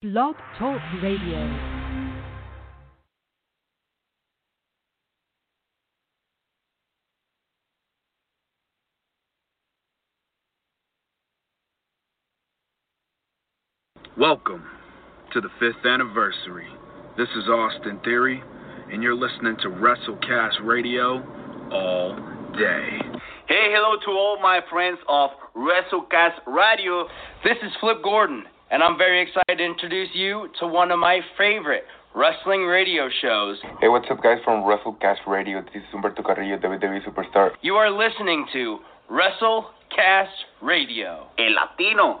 Blog Talk Radio. Welcome to the fifth anniversary. This is Austin Theory, and you're listening to WrestleCast Radio all day. Hey, hello to all my friends of WrestleCast Radio. This is Flip Gordon, and I'm very excited to introduce you to one of my favorite wrestling radio shows. Hey, what's up, guys, from WrestleCast Radio? This is Humberto Carrillo, WWE Superstar. You are listening to WrestleCast Radio. El Latino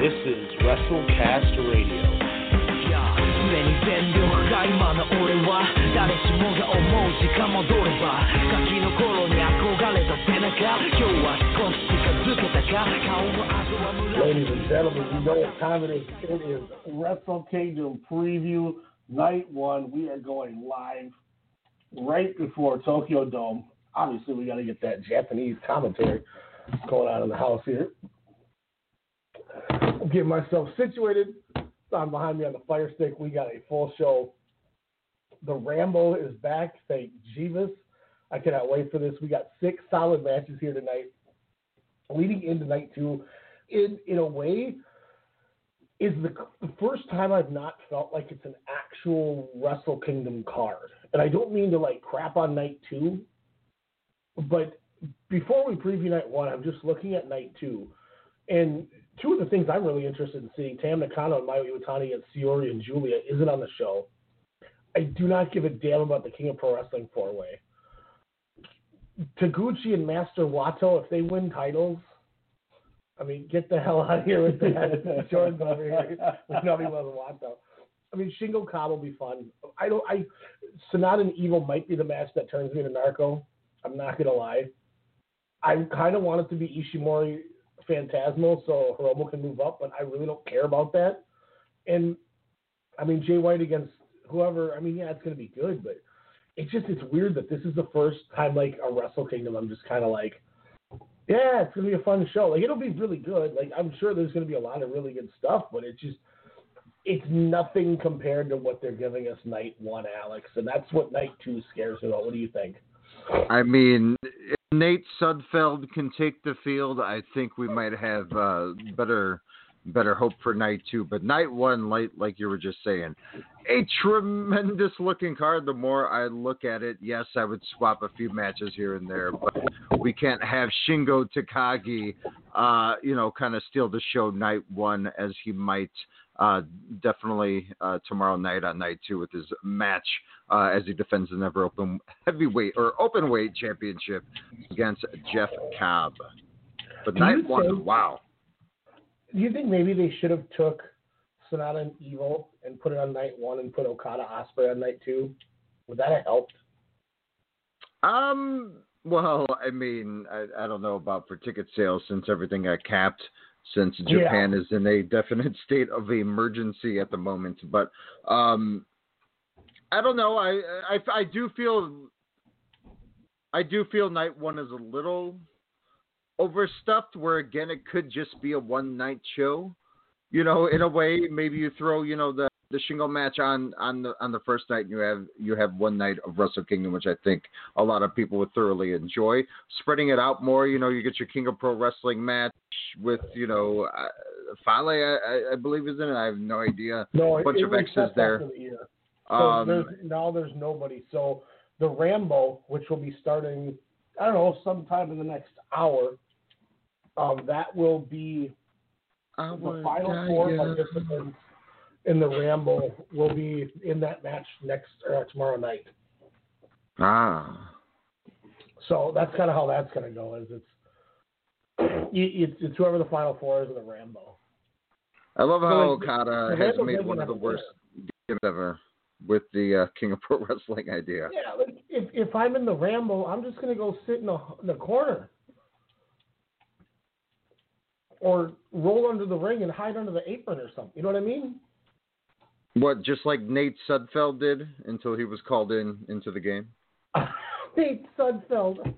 This is WrestleCast Radio. 常に全力が今の俺は誰しもが思う時間戻ればガキの頃に憧れた背中今日は少し近づけたか顔の跡は村 Ladies and gentlemen, you know what time it is. It is Wrestle Kingdom Preview Night 1. We are going live right before Tokyo Dome. Obviously, we got to get that Japanese commentary going on in the house here. I'm myself situated. I'm behind me on the fire stick. We got a full show. The Rambo is back. Thank Jeeves. I cannot wait for this. We got six solid matches here tonight. Leading into night two, in in a way, is the, the first time I've not felt like it's an actual Wrestle Kingdom card. And I don't mean to like crap on night two, but before we preview night one, I'm just looking at night two. And two of the things I'm really interested in seeing, Tam Nakano and Mayu Iwatani and Syuri and Giulia, isn't on the show. I do not give a damn about the King of Pro Wrestling four way. Taguchi and Master Wato, if they win titles, I mean, get the hell out of here with that. Jordan's over here. Nobody loves Wato. I mean, Shingo Cobb will be fun. I don't. I Sanada and Evil might be the match that turns me to Narco. I'm not gonna lie. I kind of want it to be Ishimori Phantasmal so Hiromu can move up, but I really don't care about that. And I mean, Jay White against whoever. I mean, yeah, it's gonna be good, but it's just it's weird that this is the first time like a Wrestle Kingdom. I'm just kind of like, yeah, it's gonna be a fun show. Like it'll be really good. Like I'm sure there's gonna be a lot of really good stuff, but it's just it's nothing compared to what they're giving us night one, Alex, and that's what night two scares me about. What do you think? I mean, Nate Sudfeld can take the field, I think we might have uh, better better hope for night two. But night one, like like you were just saying, a tremendous looking card. The more I look at it, yes, I would swap a few matches here and there, but we can't have Shingo Takagi, uh, you know, kind of steal the show night one as he might. Uh, definitely uh, tomorrow night on night two with his match uh, as he defends the never open heavyweight or open weight championship against Jeff Cobb. But Do night one, think- wow. Do you think maybe they should have took Sanada and Evil and put it on night one and put Okada Ospreay on night two? Would that have helped? Um. Well, I mean, I, I don't know about for ticket sales since everything got capped. Since Yeah. Japan is in a definite state of emergency at the moment, but um, I don't know. I, I I do feel I do feel night one is a little overstuffed. Where again, it could just be a one night show. You know, in a way, maybe you throw you know the the shingle match on on the on the first night. And you have you have one night of Wrestle Kingdom, which I think a lot of people would thoroughly enjoy. Spreading it out more, you know, you get your King of Pro Wrestling match with you know uh, Fale, I, I believe is in it. I have no idea. No, a bunch it of X's there. the year. So Um, there's, now there's nobody. So the Rambo, which will be starting, I don't know, sometime in the next hour, um, that will be the final four participants in the Rambo will be in that match next uh, tomorrow night. ah. So that's kind of how that's going to go. Is it's you- it's, it's whoever the final four is in the Rambo. I love how it's- Okada has made one of the worst games ever with the uh, King of Pro Wrestling idea. Yeah, like if if I'm in the Rambo, I'm just gonna go sit in the in the corner, or roll under the ring and hide under the apron or something. You know what I mean? What, just like Nate Sudfeld did until he was called in into the game? Nate Sudfeld.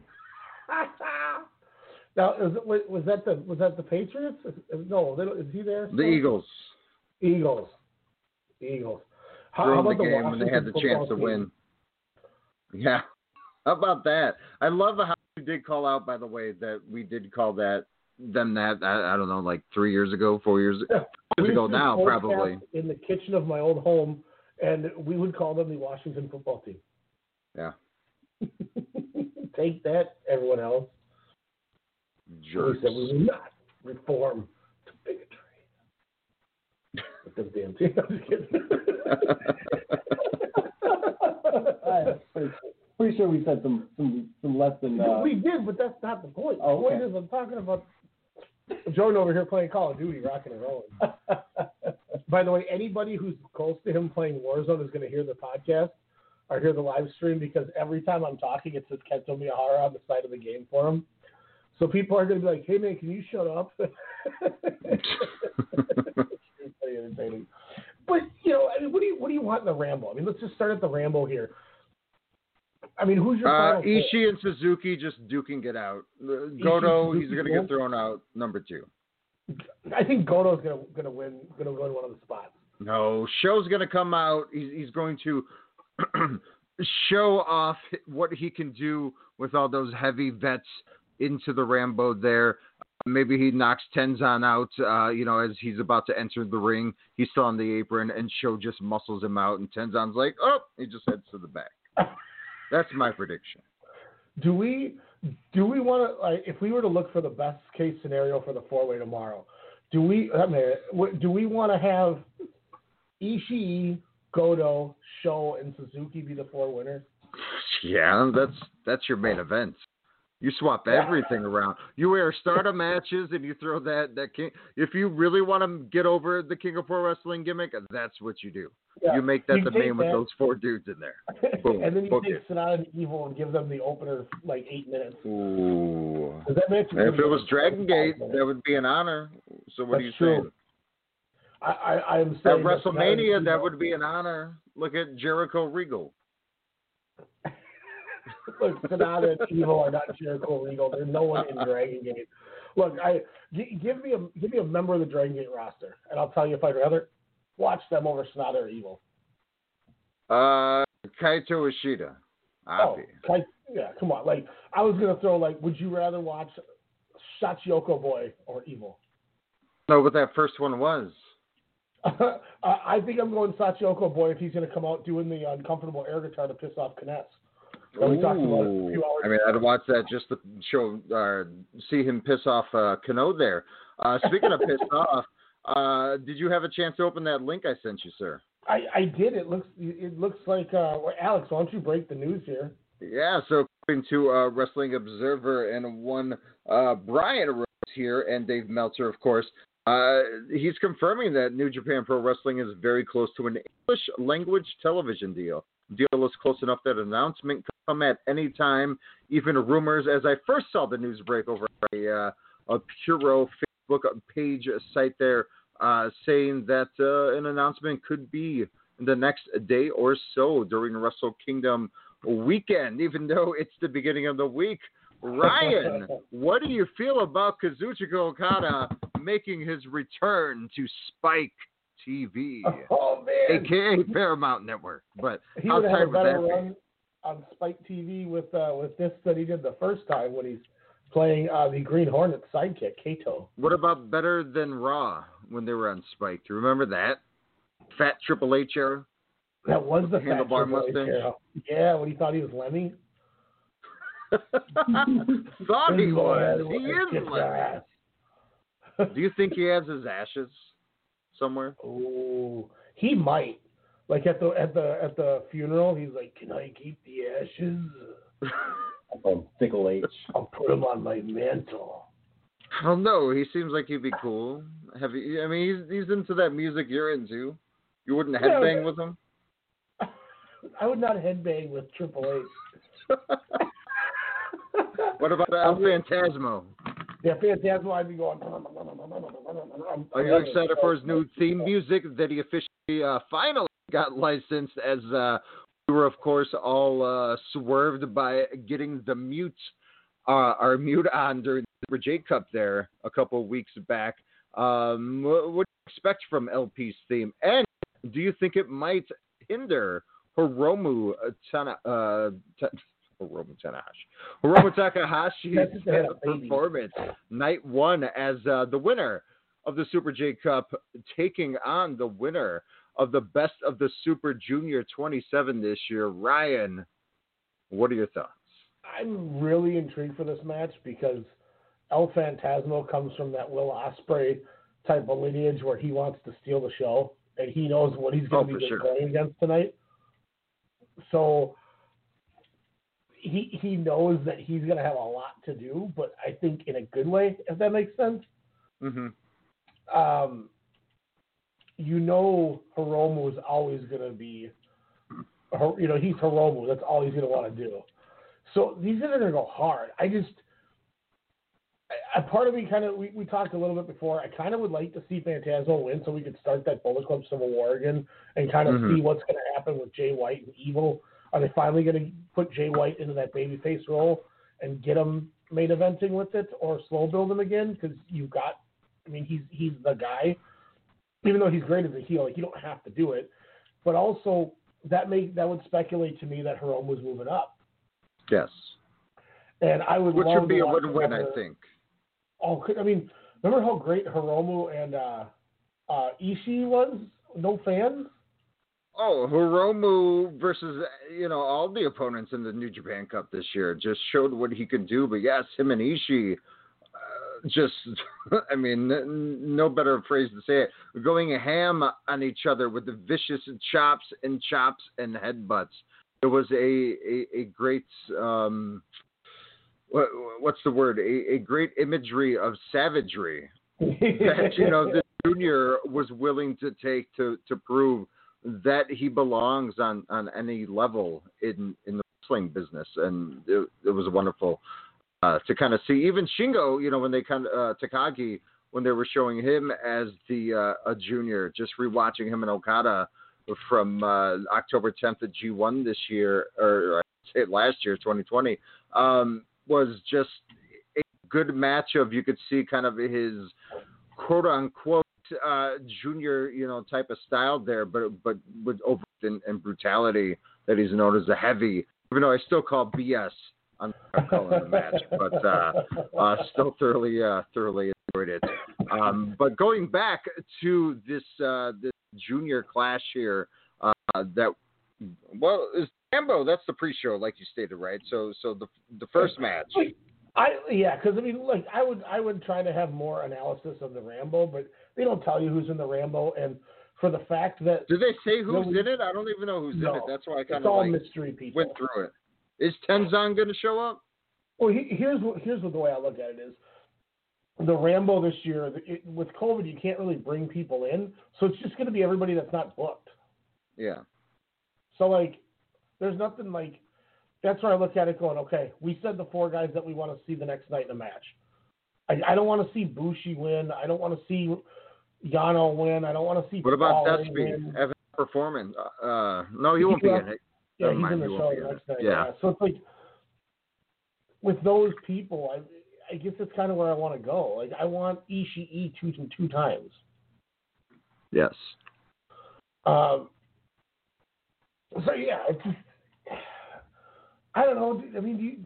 now, is it, was was that the was that the Patriots? No, they don't, is he there? The still? Eagles Eagles. Eagles. How, threw how in the about game when they had the chance to football win. Yeah. How about that? I love how you did call out, by the way, that we did call that them that I, I don't know, like three years ago, four years, team? years ago now, probably. in the kitchen of my old home, and we would call them the Washington football team. Yeah. Take that, everyone else. Jerks. We said we will not reform to bigotry. With those damn teams. I'm just kidding. Pretty, pretty sure we said some some some less than. Uh, we did, but that's not the point. Oh, the point okay. is, I'm talking about Jordan over here playing Call of Duty, rocking and rolling. By the way, anybody who's close to him playing Warzone is going to hear the podcast or hear the live stream because every time I'm talking, it says Kento Miyahara on the side of the game for him. So people are going to be like, "Hey man, can you shut up?" it's pretty entertaining. But you know, I mean, what do you what do you want in the Rambo? I mean, let's just start at the Rambo here. I mean, who's your Uh? Ishii and Suzuki just duking it out. Goto, he's going to get thrown out. Number two. I think Goto's gonna gonna win gonna win one of the spots. No, SHO's going to come out. He's, he's going to show off what he can do with all those heavy vets into the Rambo there. Maybe he knocks Tenzan out, uh, you know, as he's about to enter the ring. He's still on the apron, and SHO just muscles him out, and Tenzan's like, oh, he just heads to the back. That's my prediction. Do we do we want to like if we were to look for the best case scenario for the four way tomorrow? Do we I mean, do we want to have Ishii, Goto, SHO, and Suzuki be the four winners? Yeah, that's that's your main event. You swap everything around. You wear starter matches and you throw that that king. If you really want to get over the King of Pro Wrestling gimmick, that's what you do. Yeah, You make that you the main with those four dudes in there. Boom. and then you take it. Sanada and Evil and give them the opener like eight minutes. Ooh. that If it was Dragon Gate, that would be an honor. So what are you That's true. saying? I, I I'm At saying that and WrestleMania, that would be an honor. Look at Jericho Regal. Look, Sanada and Evil are not Jericho Regal. There's no one in Dragon Gate. Look, I give me a give me a member of the Dragon Gate roster, and I'll tell you if I'd rather watch them over Sanada or Evil. Uh, Kaito Ishida. Oh, like, yeah, come on. Like, I was gonna throw like, would you rather watch Shachihoko Boy or Evil? No, but that first one was. I I think I'm going Shachihoko Boy if he's gonna come out doing the uncomfortable air guitar to piss off Kness. Well, we talked about it a few hours I mean, I'd watch that just to show, uh, see him piss off uh, Kano there. Uh, speaking of pissed off, uh, did you have a chance to open that link I sent you, sir? I, I did. It looks it looks like uh, well, Alex. Why don't you break the news here? Yeah, so according to uh, Wrestling Observer and one uh, Brian Rose here and Dave Meltzer, of course, uh, he's confirming that New Japan Pro Wrestling is very close to an English language television deal. Deal is close enough that announcement come at any time. Even rumors, as I first saw the news break over a, uh, a Puro Facebook page site there, uh, saying that uh, an announcement could be the next day or so during Wrestle Kingdom weekend, even though it's the beginning of the week. Ryan, what do you feel about Kazuchika Okada making his return to Spike TV, Oh man, aka Paramount Network. But he how would have had tired a would better that run on Spike TV with uh, with this that he did the first time when he's playing uh, the Green Hornet sidekick Kato. What about better than Raw when they were on Spike? Do you remember that? Fat Triple H era? That was the fat Handlebar mustache? era. Yeah, when he thought he was Lemmy. Thought he was. He is Lemmy. Do you think he has his ashes somewhere? Oh, he might. Like at the at the at the funeral, he's like, "Can I keep the ashes? Um, Fickle H. I'll put them on my mantle." I don't know. He seems like he'd be cool. Have you? I mean, he's he's into that music you're into. You wouldn't headbang but- with him? I would not headbang with Triple H. What about El Phantasmo? Yeah, Phantasmo, I'd be going. Are you excited for his new theme music that he officially uh, finally got licensed? As uh, we were, of course, all uh, swerved by getting the mute, uh, our mute on during the Super J Cup there a couple of weeks back. Um, what, what do you expect from LP's theme? And do you think it might hinder Hiromu Tana, uh, Ta- Hiromu Tanahashi, Hiromu Takahashi's That's just a head of baby. performance night one as uh, the winner of the Super J Cup, taking on the winner of the Best of the Super Junior 27 this year. Ryan, what are your thoughts? I'm really intrigued for this match because El Phantasmo comes from that Will Ospreay type of lineage where he wants to steal the show and he knows what he's going Oh, to for be sure. going against tonight. So he he knows that he's going to have a lot to do, but I think in a good way, if that makes sense. Mm-hmm. Um, you know, Hiromu is always going to be, you know, he's Hiromu. That's all he's going to want to do. So these guys are going to go hard. I just, a part of me kind of, we, we talked a little bit before. I kind of would like to see Phantasmo win so we could start that Bullet Club Civil War again and kind of Mhm. see what's going to happen with Jay White and Evil. Are they finally going to put Jay White into that babyface role and get him main eventing with it, or slow build him again? Because you've got, I mean, he's he's the guy. Even though he's great as a heel, like you don't have to do it. But also that make that would speculate to me that Hiromu was moving up, Yes. and I would Which would be a win-win, I think. Oh, I mean, remember how great Hiromu and uh, uh, Ishii was? No fans. Oh, Hiromu versus you know all the opponents in the New Japan Cup this year just showed what he could do. But yes, him and Ishii, just I mean, n- no better phrase to say it, going ham on each other with the vicious chops and chops and headbutts. It was a a, a great um, what, what's the word? A, a great imagery of savagery that you know the junior was willing to take to to prove that he belongs on on any level in in the wrestling business and it, it was wonderful uh, to kind of see even Shingo you know when they kind of uh, Takagi when they were showing him as the uh, a junior just rewatching him and Okada from uh, October 10th at G1 this year or last year 2020 um, was just a good match of you could see kind of his quote unquote uh, junior, you know, type of style there, but but with over and, and brutality that he's known as a heavy. Even though I still call BS on calling the match, but uh, uh, still thoroughly uh, thoroughly enjoyed it. Um, but going back to this uh, this junior clash here, uh, that well is Rambo. That's the pre-show, like you stated, right? So so the the first match. I yeah, because I mean, like I would I would try to have more analysis of the Rambo, but they don't tell you who's in the Rambo, and for the fact that Did they say who's No, in it? I don't even know who's no, in it. That's why I kind of all like mystery people. went through it. Is Tenzan going to show up? Well, he, here's what here's what the way I look at it is the Rambo this year it, with COVID, you can't really bring people in, so it's just going to be everybody that's not booked. Yeah. So like, there's nothing like. That's where I look at it going. Okay, we said the four guys that we want to see the next night in a match. I, I don't want to see Bushi win. I don't want to see Yano win. I don't want to see. What about Despy? Evan Performance? Uh, no, he won't be in it. Yeah, he's in the show the next night. Yeah. Yeah. So it's like with those people, I I guess that's kind of where I want to go. Like I want Ishii two two times. Yes. Um, so yeah, it's just, I don't know. I mean, do, you,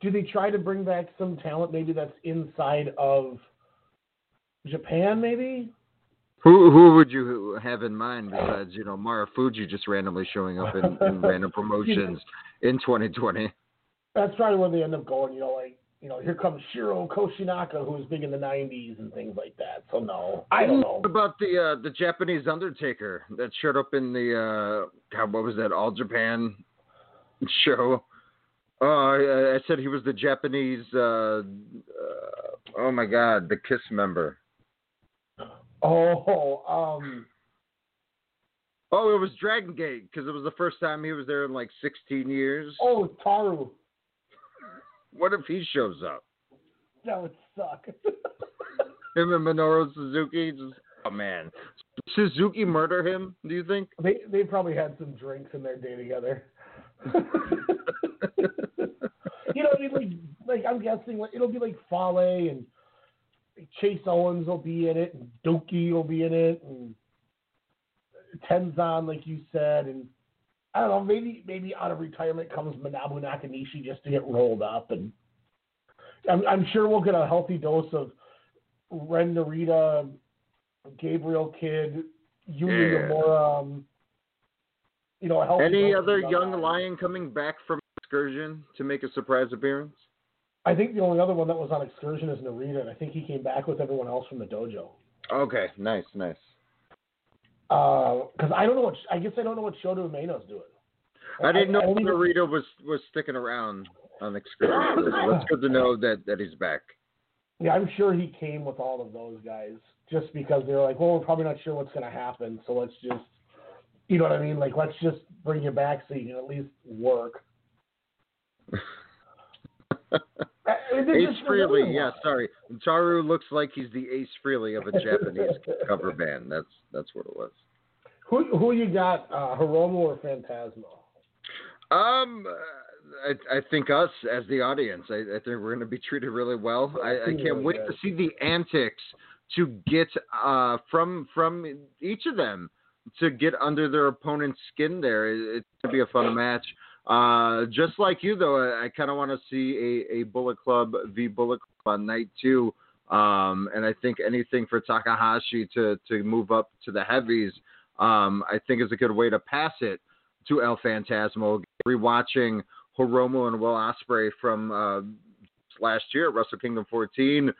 do they try to bring back some talent maybe that's inside of Japan? Maybe. Who who would you have in mind besides you know Mara Fuji just randomly showing up in, in random promotions in 2020? That's probably where they end up going. You know, like you know, here comes Shiro Koshinaka, who was big in the '90s and things like that. So no, I don't know. About the uh, the Japanese Undertaker that showed up in the uh, God, what was that All Japan show? Oh, I, I said he was the Japanese. Uh, uh, oh my God, the Kiss member. Oh, um. Oh, it was Dragon Gate because it was the first time he was there in like 16 years. Oh, Taru. What if he shows up? That would suck. Him and Minoru Suzuki. Just, oh man, Suzuki murder him? Do you think? They they probably had some drinks in their day together. you know, I mean, like like I'm guessing like, it'll be like Fale and Chase Owens will be in it, and Doki will be in it, and Tenzan, like you said, and I don't know, maybe maybe out of retirement comes Manabu Nakanishi just to get rolled up, and I'm, I'm sure we'll get a healthy dose of Ren Narita, Gabriel Kidd, Yuya Yeah. Uemura, um, you know, a healthy Any other young young lion coming back from excursion to make a surprise appearance? I think the only other one that was on excursion is Narita, and I think he came back with everyone else from the dojo. Okay, nice, nice. Uh, because I don't know what I guess I don't know what Shota Umino's doing. I didn't know I Narita was was sticking around on excursion. it's good to know that that he's back. Yeah, I'm sure he came with all of those guys just because they were like, well, we're probably not sure what's going to happen, so let's just, you know what I mean? Like, let's just bring you back so you can at least work. I- I- they're Ace Frehley, yeah, sorry. Taru looks like he's the Ace Frehley of a Japanese cover band. That's that's what it was. Who who you got, uh, Hiromu or Phantasmo? Um, I, I think us as the audience, I, I think we're going to be treated really well. I, I can't wait good. to see the antics to get uh from from each of them to get under their opponent's skin. There, It- it's going to be a fun match. Uh, just like you though, I, I kind of want to see a, a Bullet Club v Bullet Club on night two. Um, and I think anything for Takahashi to to move up to the heavies, um, I think is a good way to pass it to El Phantasmo. Rewatching Hiromu and Will Ospreay from uh, last year at Wrestle Kingdom 14,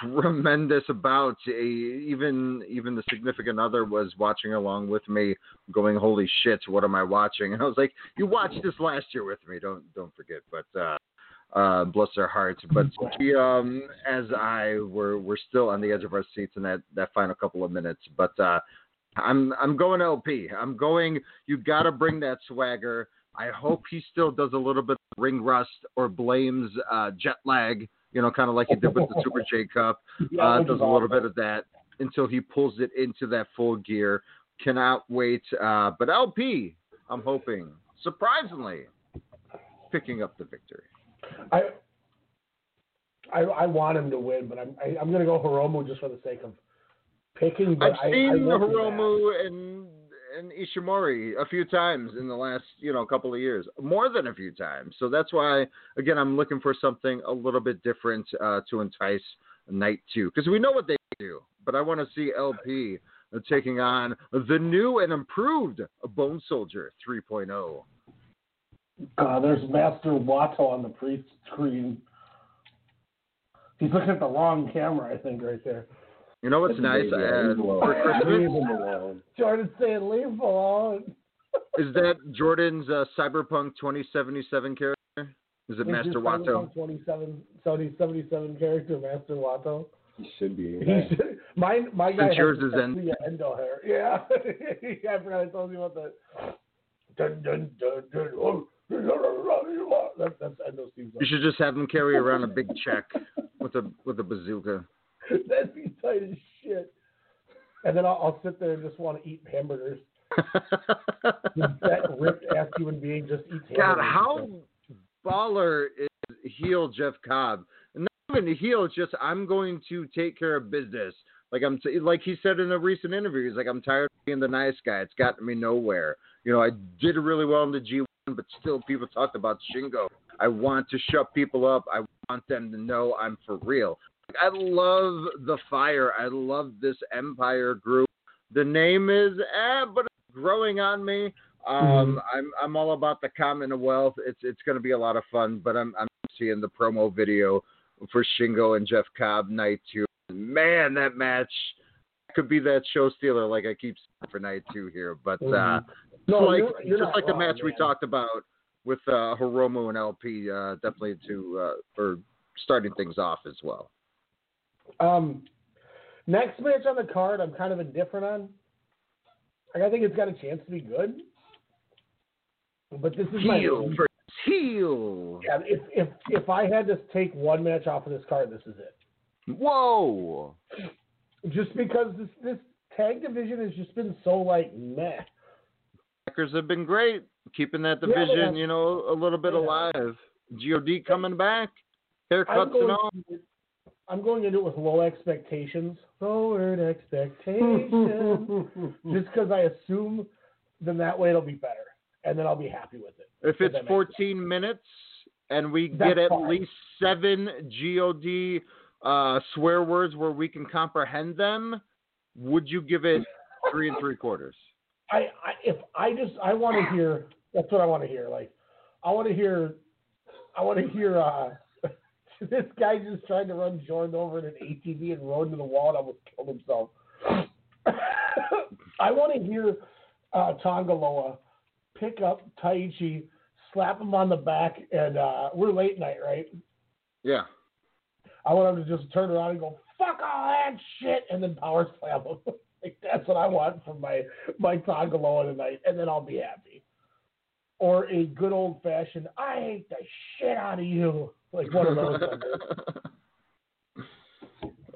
tremendous about a, even even the significant other was watching along with me, going, "Holy shit, what am I watching?" And I was like, "You watched this last year with me. Don't don't forget." But uh, uh, bless their hearts. But she, um, as I were we're still on the edge of our seats in that that final couple of minutes. But uh, I'm I'm going LP. I'm going. You got to bring that swagger. I hope he still does a little bit of ring rust or blames uh, jet lag. You know, kind of like he did with the Super J Cup. Uh, does a little bit of that until he pulls it into that full gear. Cannot wait. Uh, but LP, I'm hoping, surprisingly, picking up the victory. I, I I want him to win, but I'm I, I'm going to go Hiromu just for the sake of picking. But I've I, seen I want the match. Hiromu and and Ishimori a few times in the last you know couple of years, more than a few times. So that's why again I'm looking for something a little bit different uh, to entice night two because we know what they do, but I want to see LP taking on the new and improved Bone Soldier oh. 3.0. Uh, there's Master Wato on the pre-screen. He's looking at the wrong camera, I think, right there. You know what's nice? Uh, for Christmas, Jordan's saying, leave him alone. is that Jordan's uh, Cyberpunk 2077 character? Is it Is Master your Wato? Cyberpunk 27, 77 character, Master Wato. He should be. He should, my my guy Since yours is en- Tetsuya Endo hair. Yeah, I forgot I told you about that. Dun, dun, dun, dun, oh, that, that's Endo's theme song. You should just have him carry around a big check with a with a bazooka. That'd be tight as shit. And then I'll, I'll sit there and just want to eat hamburgers. that ripped ass human being just eats hamburgers. God, how baller is heel Jeff Cobb? Not even heel, it's just I'm going to take care of business Like I'm t- like he said in a recent interview, he's like I'm tired of being the nice guy. It's gotten me nowhere. You know, I did really well in the G1, but still people talked about Shingo. I want to shut people up. I want them to know I'm for real. I love the fire. I love this Empire group. The name is eh, but it's growing on me. Um, I'm I'm all about the Commonwealth. It's it's going to be a lot of fun. But I'm I'm seeing the promo video for Shingo and Jeff Cobb night two. Man, that match could be that show stealer, like I keep saying for night two here. But uh, Mhm. it's No, like you're- you're just like the match we talked about with uh, Hiromu and LP, uh, definitely to uh, for starting things off as well. Um, next match on the card, I'm kind of indifferent on. Like, I think it's got a chance to be good, but this is my Heel versus heel. Yeah, if if if I had to take one match off of this card, this is it. Whoa! Just because this this tag division has just been so like meh. Packers have been great keeping that Yeah, division, have. you know, a little bit Yeah. alive. God coming back, haircuts and all. I'm going into it with low expectations. Lowered expectations. just because I assume then that way it'll be better, and then I'll be happy with it. If it's makes 14 minutes and we That's get at fine. least seven God uh, swear words where we can comprehend them, would you give it three and three quarters? I, I if I just I want to hear that's what I want to hear. Like I want to hear I want to hear uh this guy just tried to run Jordan over in an ATV and rode into the wall and almost killed himself. I want to hear uh, Tonga Loa pick up Taichi, slap him on the back, and uh, we're late night, right? Yeah. I want him to just turn around and go, fuck all that shit, and then power slam him. like, that's what I want from my, my Tonga Loa tonight, and then I'll be happy. Or a good old fashioned, I hate the shit out of you. Like one of those.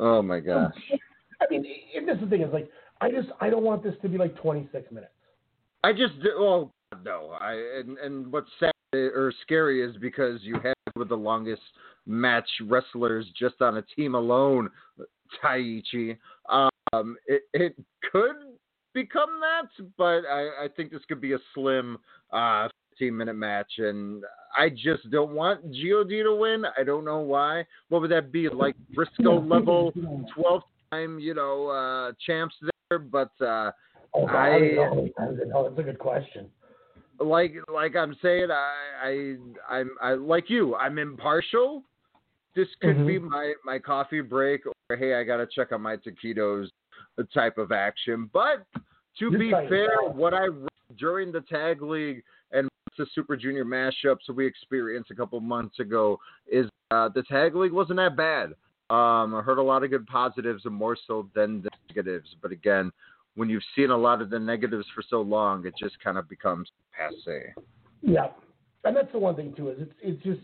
Oh my gosh. I mean, and this is the thing is like, I just, I don't want this to be like 26 minutes. I just oh God, no. I and and what's sad or scary is because you have with the longest match wrestlers just on a team alone, Taichi. Um, it it could become that, but I I think this could be a slim uh 15 minute match, and I just don't want God to win. I don't know why. What would that be like? Briscoe level 12 time, you know, uh champs there, but. uh Oh, God, I, know. I. It's a good question. like like I'm saying, I I I'm I like you. I'm impartial. This could Mhm. be my my coffee break, or hey, I gotta check on my taquitos the type of action. But to You're be fair, what I read during the tag league and the Super Junior mashups that we experienced a couple months ago is uh, the tag league wasn't that bad. Um, I heard a lot of good positives and more so than the negatives. But again, when you've seen a lot of the negatives for so long, it just kind of becomes passe. Yeah, and that's the one thing too is it's it's just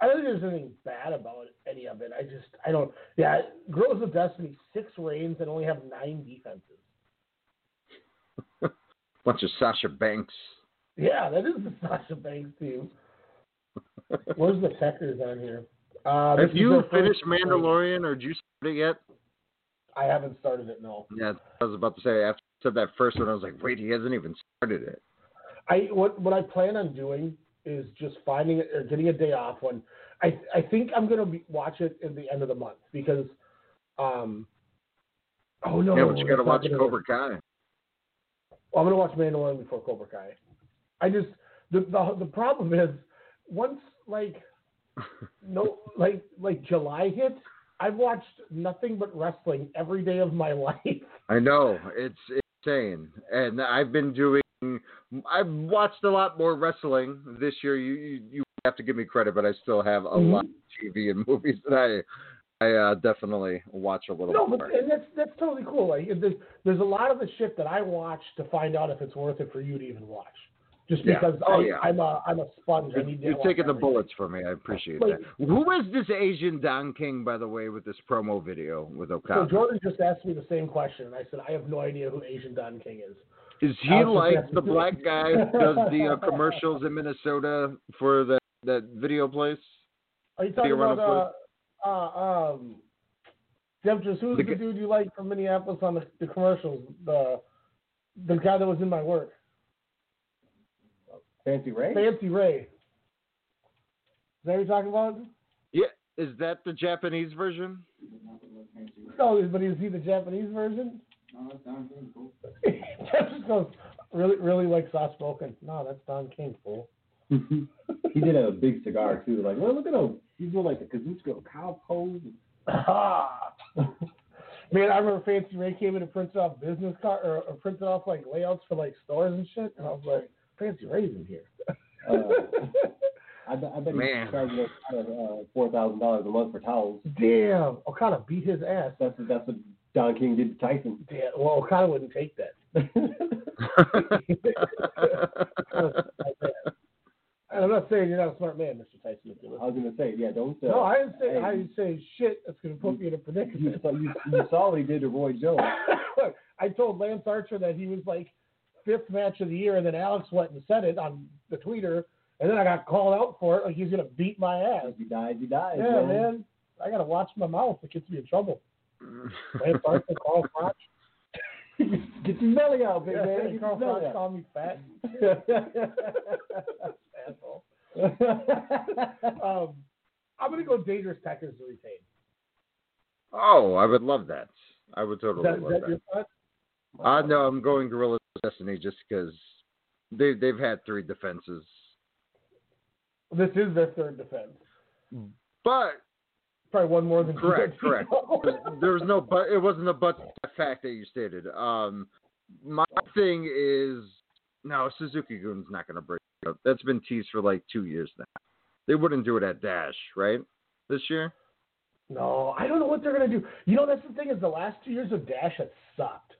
I don't think there's anything bad about any of it. I just I don't. Yeah, Guerrillas of Destiny six reigns and only have nine defenses. Bunch of Sasha Banks. Yeah, that is the Sasha Banks team. Where's the Tekkers on here? Uh, Have you finished. Mandalorian or did you start it yet? I haven't started it. No. Yeah, I was about to say after I said that first one, I was like, wait, he hasn't even started it. I what what I plan on doing is just finding it or getting a day off when I I think I'm gonna be, watch it at the end of the month because um oh no yeah, but you got to watch Cobra Kai. Well, I'm gonna watch Mandalorian before Cobra Kai. I just the the the problem is once like no like like July hits, I've watched nothing but wrestling every day of my life. I know it's insane, and I've been doing. I've watched a lot more wrestling this year. You you, you have to give me credit, but I still have a Mhm. lot of TV and movies that I I uh, definitely watch a little No, but more. and that's that's totally cool. Like there's there's a lot of the shit that I watch to find out if it's worth it for you to even watch. Just Yeah. because Oh, yeah. I'm a I'm a sponge. You're, need to you're taking the bullets for me. I appreciate Like- that. Who is this Asian Don King, by the way, with this promo video with Okada? So Jordan just asked me the same question, and I said I have no idea who Asian Don King is. Is he I was just like the black guy who does the uh, commercials in Minnesota for that that video place? Are you talking about uh, uh um who's The the, dude you like from Minneapolis on the, the commercials? The the guy that was in my work. Fancy Ray? Fancy Ray. Is that what you're talking about? Yeah, is that the Japanese version? No, but is he the Japanese version? Temptress goes, really, really like soft spoken. No, that's Don King, fool. he did have a big cigar too. Like, well, look at him. He's doing like a Kazuchika cow pose. Ah. Man, I remember Fancy Ray came in and printed off business card or, or printed off like layouts for like stores and shit, and I was like, Fancy Ray's in here. Uh, I, bet- I bet Man. he's charging us uh, four thousand dollars a month for towels. Damn, Okada beat his ass. That's what, that's what Don King did to Tyson. Damn, well, Okada wouldn't take that. And I'm not saying you're not a smart man, Mr. Tyson. I was gonna say, yeah, don't. Uh, no, I didn't say. hey, I didn't say shit. That's gonna put me in a predicament. saw, you, you saw what he did to Roy Jones. Look, I told Lance Archer that he was like fifth match of the year, and then Alex went and said it on the tweeter, and then I got called out for it, like he's gonna beat my ass. If he dies, he dies. Yeah, man. I gotta watch my mouth. It gets me in trouble. Lance Archer, Carl Froch. Get your belly out, big Yeah, man. Get Carl your belly out. called me fat. Asshole. um, I'm gonna go Dangerous Tekkers to retain. oh, I would love that. I would Is totally that, is love that that. your thought? Uh, no, I'm going Gorilla Destiny just because they they've had three defenses, This is their third defense. but Probably one more than correct, correct. there was no but. It wasn't a but fact that you stated. Um, my thing is no Suzuki Gun's not going to break up. That's been teased for like two years now. They wouldn't do it at Dash, right? This year. No, I don't know what they're gonna do. You know, that's the thing is the last two years of Dash have sucked.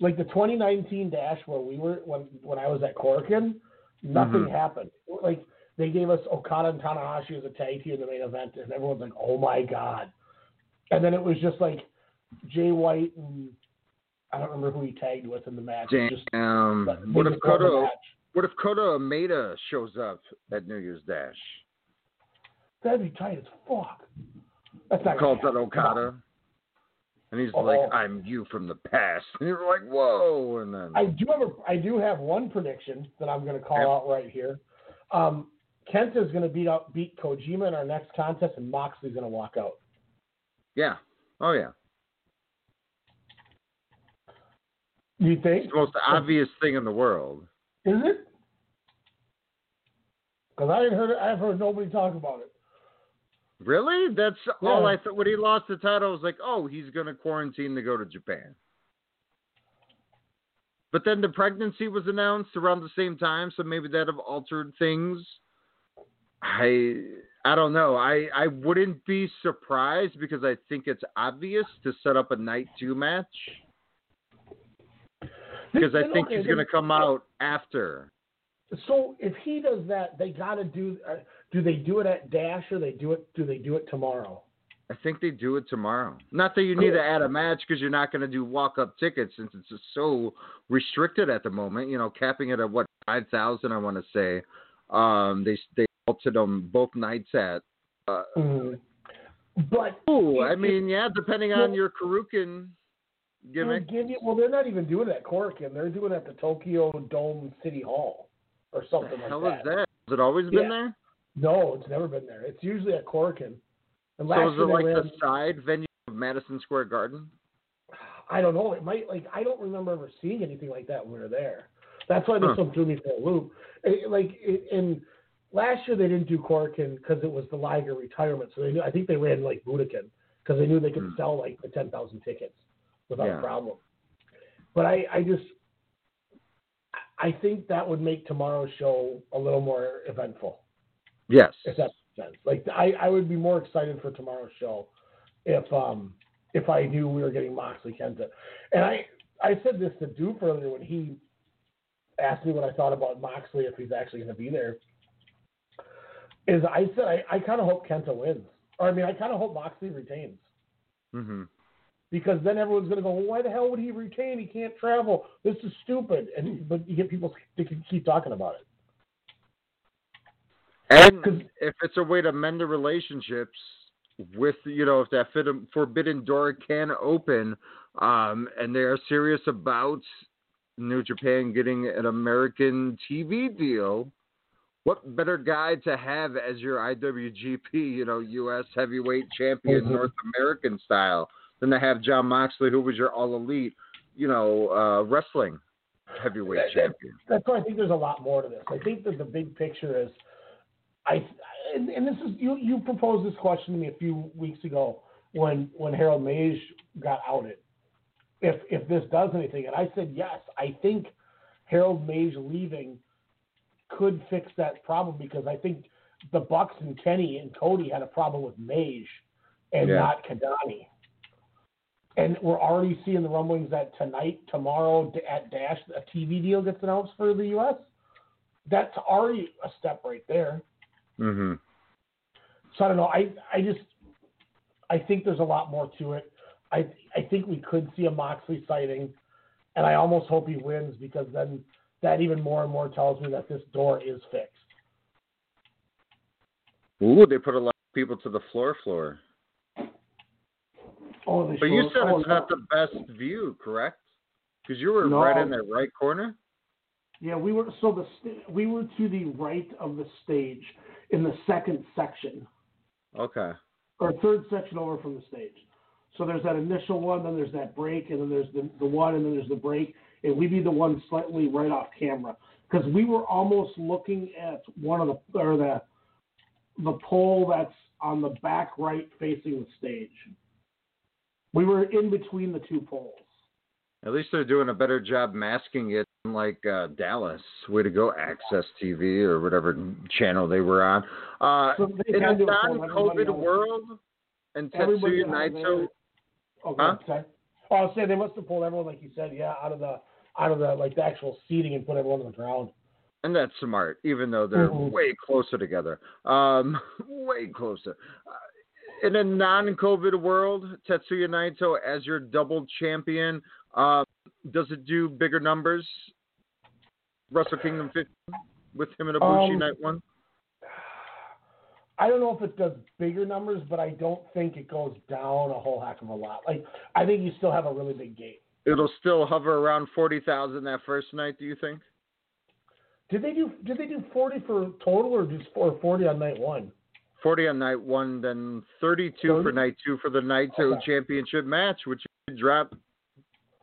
Like the 2019 Dash where we were when when I was at Korakuen, nothing Mhm. happened. Like they gave us Okada and Tanahashi as a tag team in the main event, and everyone's like, "Oh my god!" And then it was just like Jay White and I don't remember who he tagged with in the match. Just- they what if just won the Koto? match. What if Kota Ameda shows up at New Year's Dash? That'd be tight as fuck. That's not Calls out. Okada. And he's Oh. like, I'm you from the past. And you're like, whoa. And then. I do have a, I do have one prediction that I'm going to call Yep. out right here. Um, Kenta is going to beat out beat Kojima in our next contest, and Moxley's going to walk out. yeah. Oh, yeah. You think? It's the most obvious thing in the world. Is it? Because I ain't heard. I've heard nobody talk about it. Really? That's all I thought. When he lost the title, I was like, oh, he's going to quarantine to go to Japan. But then the pregnancy was announced around the same time, so maybe that have altered things. I I don't know. I I wouldn't be surprised because I think it's obvious to set up a night two match because I think he's going to come out after. So if he does that, they got to do. Uh, do they do it at Dash or they do it? Do they do it tomorrow? I think they do it tomorrow. Not that you need to add a match because you're not going to do walk up tickets since it's just so restricted at the moment. You know, capping it at what five thousand, I want to say. Um, they they altered them both nights at. Uh, But ooh, I mean, yeah, depending on your Korakuen gimmick. Give you- well, they're not even doing it at Korakuen. They're doing it at the Tokyo Dome City Hall or something The like hell that. is that? Has it always been there? No, it's never been there. It's usually at Korakuen. And last So is year it like ran, the side venue of Madison Square Garden? I don't know. It might like I don't remember ever seeing anything like that when we were there. That's why this Huh. one threw me for a loop. It, like it, and last year they didn't do Korakuen because it was the Liger retirement, so they knew. I think they ran like Budokan because they knew they could Hmm. sell like the ten thousand tickets without Yeah. a problem. But I, I just, I think that would make tomorrow's show a little more eventful. Yes. If that makes sense. Like I, I would be more excited for tomorrow's show if um if I knew we were getting Moxley Kenta. And I I said this to Dupe earlier when he asked me what I thought about Moxley if he's actually going to be there. Is I said I, I kind of hope Kenta wins. Or I mean I kind of hope Moxley retains hmm because then everyone's going to go, well, why the hell would he retain? He can't travel. This is stupid. And but you get people to keep talking about it. And if it's a way to mend the relationships, with you know if that forbidden door can open, um, and they are serious about New Japan getting an American TV deal. What better guy to have as your IWGP, you know, U.S. Heavyweight Champion, Mhm. North American style, than to have Jon Moxley, who was your All Elite, you know, uh, wrestling heavyweight That- champion. That's why I think there's a lot more to this. I think that the big picture is, I and, and this is you you proposed this question to me a few weeks ago when when Harold Meij got outed. If if this does anything, and I said yes, I think Harold Meij leaving could fix that problem because I think the Bucks and Kenny and Cody had a problem with Meij and Yeah. not Kidani. And we're already seeing the rumblings that tonight, tomorrow at Dash, a TV deal gets announced for the U.S. That's already a step right there. Mm-hmm. So I don't know. I I just I think there's a lot more to it. I I think we could see a Moxley sighting, and I almost hope he wins because then that even more and more tells me that this door is fixed. Ooh, they put a lot of people to the floor floor. Oh, they But you said oh, it's not the best view, correct? Because you were No. right in that right corner. Yeah, we were so the st- we were to the right of the stage in the second section Okay. or third section over from the stage. So there's that initial one, then there's that break, and then there's the, the one, and then there's the break, and we'd be the one slightly right off camera because we were almost looking at one of the or the the pole that's on the back right facing the stage. We were in between the two poles. At least they're doing a better job masking it, like uh, Dallas. Way to go, AXS TV or whatever channel they were on. Uh, So in a kinda pulled everybody non-COVID world, and Tetsuya Naito. there- Oh, Huh? Oh, I was saying they must have pulled everyone, like you said, yeah, out of the out of the like the actual seating and put everyone on the ground. And that's smart, even though they're Mhm. way closer together. Um, way closer. Uh, in a non-COVID world, Tetsuya Naito as your double champion, um, does it do bigger numbers? Wrestle Kingdom 15 with him and Ibushi Um, night one. I don't know if it does bigger numbers, but I don't think it goes down a whole heck of a lot. Like I think you still have a really big gate. It'll still hover around forty thousand that first night. Do you think? Did they do did they do forty for total or just or forty on night one? Forty on night one, then thirty-two for night two for the Naito Okay. championship match, which would drop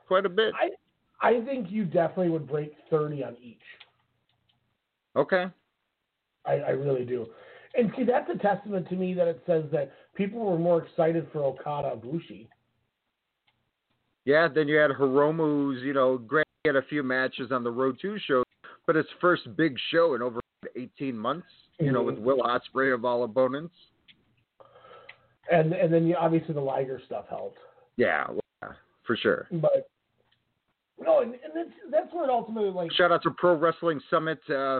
quite a bit. I I think you definitely would break thirty on each. Okay. I, I really do. And see, that's a testament to me that it says that people were more excited for Okada Ibushi. Yeah, then you had Hiromu's, you know, great he had a few matches on the Road 2 show, but his first big show in over 18 months, you know, with Mhm. Will Ospreay of all opponents. And and then you, obviously the Liger stuff helped. Yeah, yeah, for sure. But no, and, and that's that's what ultimately like Shout out to Pro Wrestling Summit uh,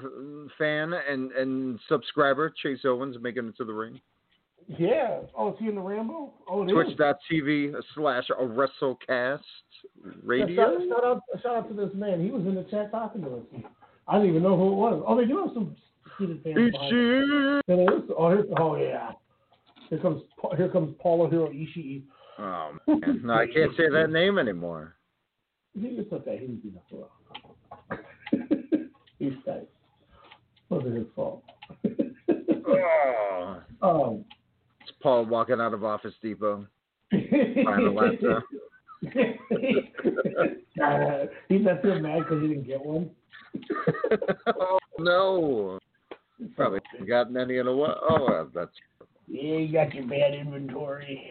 fan and, and subscriber Chase Owens making it to the ring. yeah. Oh, is he in the Rambo? Oh, it is. Twitch.tv slash a WrestleCast Yeah, radio. shout, shout out shout out to this man. He was in the chat talking to us. I didn't even know who it was. Oh, they do have some seated fans. behind. It is. Oh, here's, oh yeah. Here comes here comes Paulo Hero Ishii. Oh man, no, I can't say that name anymore. It's okay. He didn't do nothing wrong. He's nice. Wasn't his fault. Oh, Um, it's Paul walking out of Office Depot. Buying a laptop. uh, he's not feel mad because he didn't get one. oh no! Probably haven't gotten any in a while. Oh, that's Yeah, you got your bad inventory.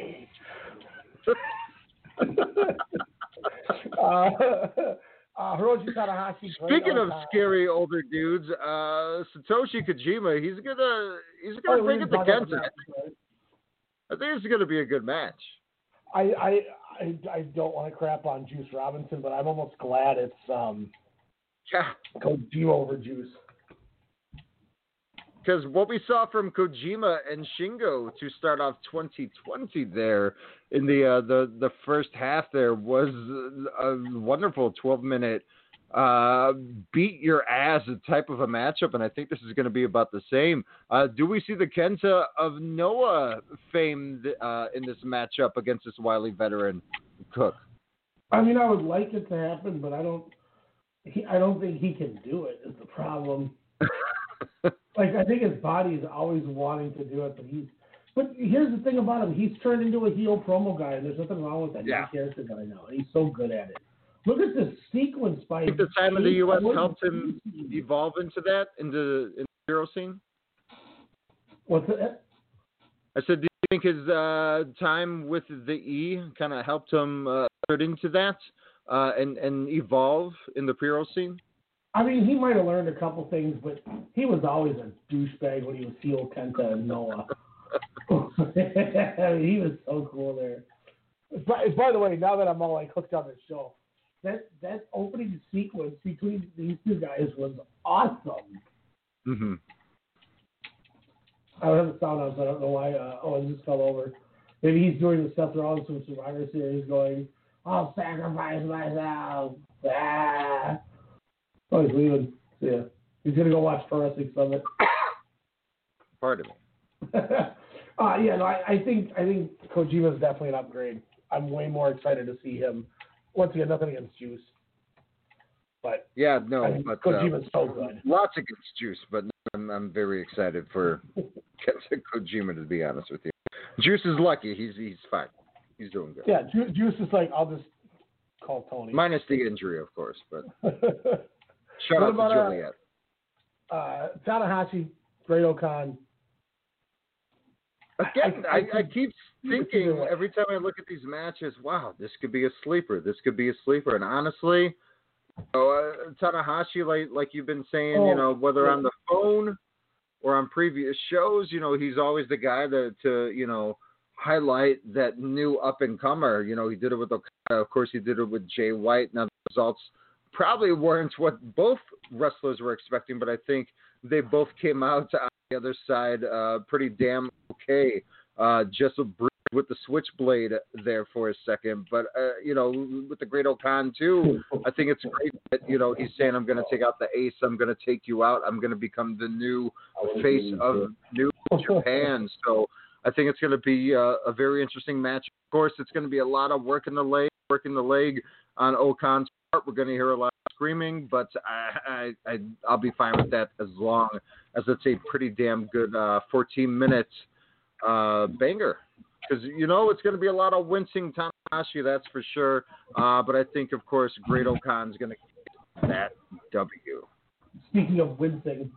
Uh, uh, Hiroshi Tanahashi. Speaking of time. scary older dudes, uh, Satoshi Kojima, he's gonna he's Oh, gonna we bring it to Kenta. I think it's gonna be a good match. I, I I I don't want to crap on Juice Robinson, but I'm almost glad it's um Yeah, Kojima over Juice. Because what we saw from Kojima and Shingo to start off 2020 there in the uh, the the first half there was a wonderful 12 minute uh, beat your ass type of a matchup, and I think this is going to be about the same. Uh, do we see the Kenta of Noah fame uh, in this matchup against this wily veteran Cook? I mean, I would like it to happen, but I don't. He, I don't think he can do it. Is the problem? like I think his body is always wanting to do it, but he's. But here's the thing about him: he's turned into a heel promo guy, and there's nothing wrong with that. Yeah. He cares the guy now. He's so good at it. Look at this sequence by. I think the time of the U.S. Austin. helped him evolve into that, into in the hero scene. What's it? I said, do you think his uh, time with the E kind of helped him uh, turn into that uh, and and evolve in the pre-roll scene? I mean, he might have learned a couple things, but he was always a douchebag when he was heel Kenta and Noah. I mean, he was so cool there. By, by the way, now that I'm all like hooked on the show, that that opening sequence between these two guys was awesome. Mm-hmm. I don't have the sound on, so I don't know why. Uh, oh, it just fell over. Maybe he's doing the Seth Rollins from Survivor Series, going, "I'll sacrifice myself." Ah. Oh, he's leaving. Ya. He's gonna go watch Pro Wrestling Summit. Pardon me. uh, yeah, no, I, I think I think Kojima's definitely an upgrade. I'm way more excited to see him. Once again, nothing against Juice, but Yeah, no, I mean, but Kojima's uh, so good. Lots against Juice, but I'm, I'm very excited for Kojima to be honest with you. Juice is lucky; he's he's fine. He's doing good. Yeah, Ju- Juice is like I'll just call Tony. Minus the injury, of course, but What out about, to uh, Juliet. uh, Tanahashi, Great O-Khan. Again, I- I, I I, keep thinking every time I look at these matches, wow, this could be a sleeper. This could be a sleeper. And honestly, you know, uh, Tanahashi, like like you've been saying, Oh, you know, whether on the phone or on previous shows, you know, he's always the guy that to you know highlight that new up and comer. You know, he did it with Okada. Of course, he did it with Jay White. Now the results probably weren't what both wrestlers were expecting, but I think they both came out on the other side uh, pretty damn okay. Uh, just with the switchblade there for a second, but uh, you know, with the Great O-Khan too, I think it's great that you know he's saying I'm going to take out the ace, I'm going to take you out, I'm going to become the new face of New Japan. So I think it's going to be uh, a very interesting match. Of course, it's going to be a lot of work in the leg, working the leg on part. We're going to hear a lot of screaming, but I, I, I I'll be fine with that as long as it's a pretty damn good uh, 14 minutes uh, banger. Because you know it's going to be a lot of wincing Tanahashi, that's for sure. Uh, but I think, of course, Great O-Khan's going to get that W. Speaking of wincing,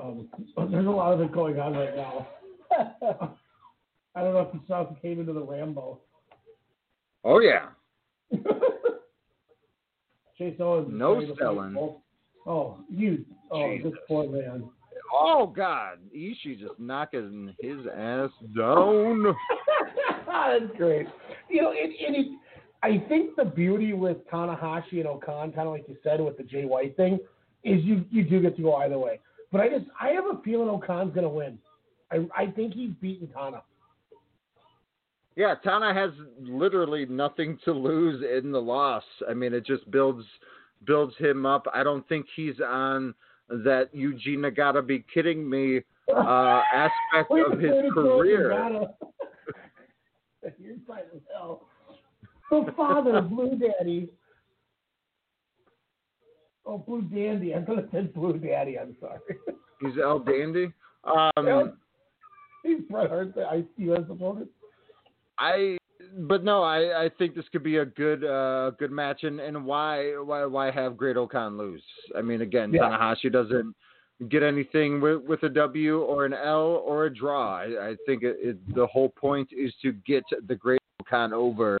um, there's a lot of it going on right now. I don't know if you saw who came into the Rambo. Oh yeah, Chase Owens. No trying to fight selling. Oh, you. Oh, this poor man. Oh God, Ishii just knocking his ass down. That's great. You know, it, it, it, I think the beauty with Tanahashi and O-Khan, kind of like you said with the Jay White thing, is you you do get to go either way. But I just I have a feeling O-Khan's gonna win. I I think he's beaten Tana. Yeah, Tana has literally nothing to lose in the loss. I mean, it just builds builds him up. I don't think he's on that Eugene gotta be kidding me uh, aspect of his career. You're fighting hell. The father, Blue Daddy. Oh, Blue Dandy. I thought it said Blue Daddy. I'm sorry. He's El Dandy. Um, He's Bret Hart's U.S. opponent. I but no, I, I think this could be a good uh good match and, and why why why have Great O-Khan lose? I mean again, Yeah. Tanahashi doesn't get anything with with a W or an L or a draw. I, I think it, it, the whole point is to get the Great O-Khan over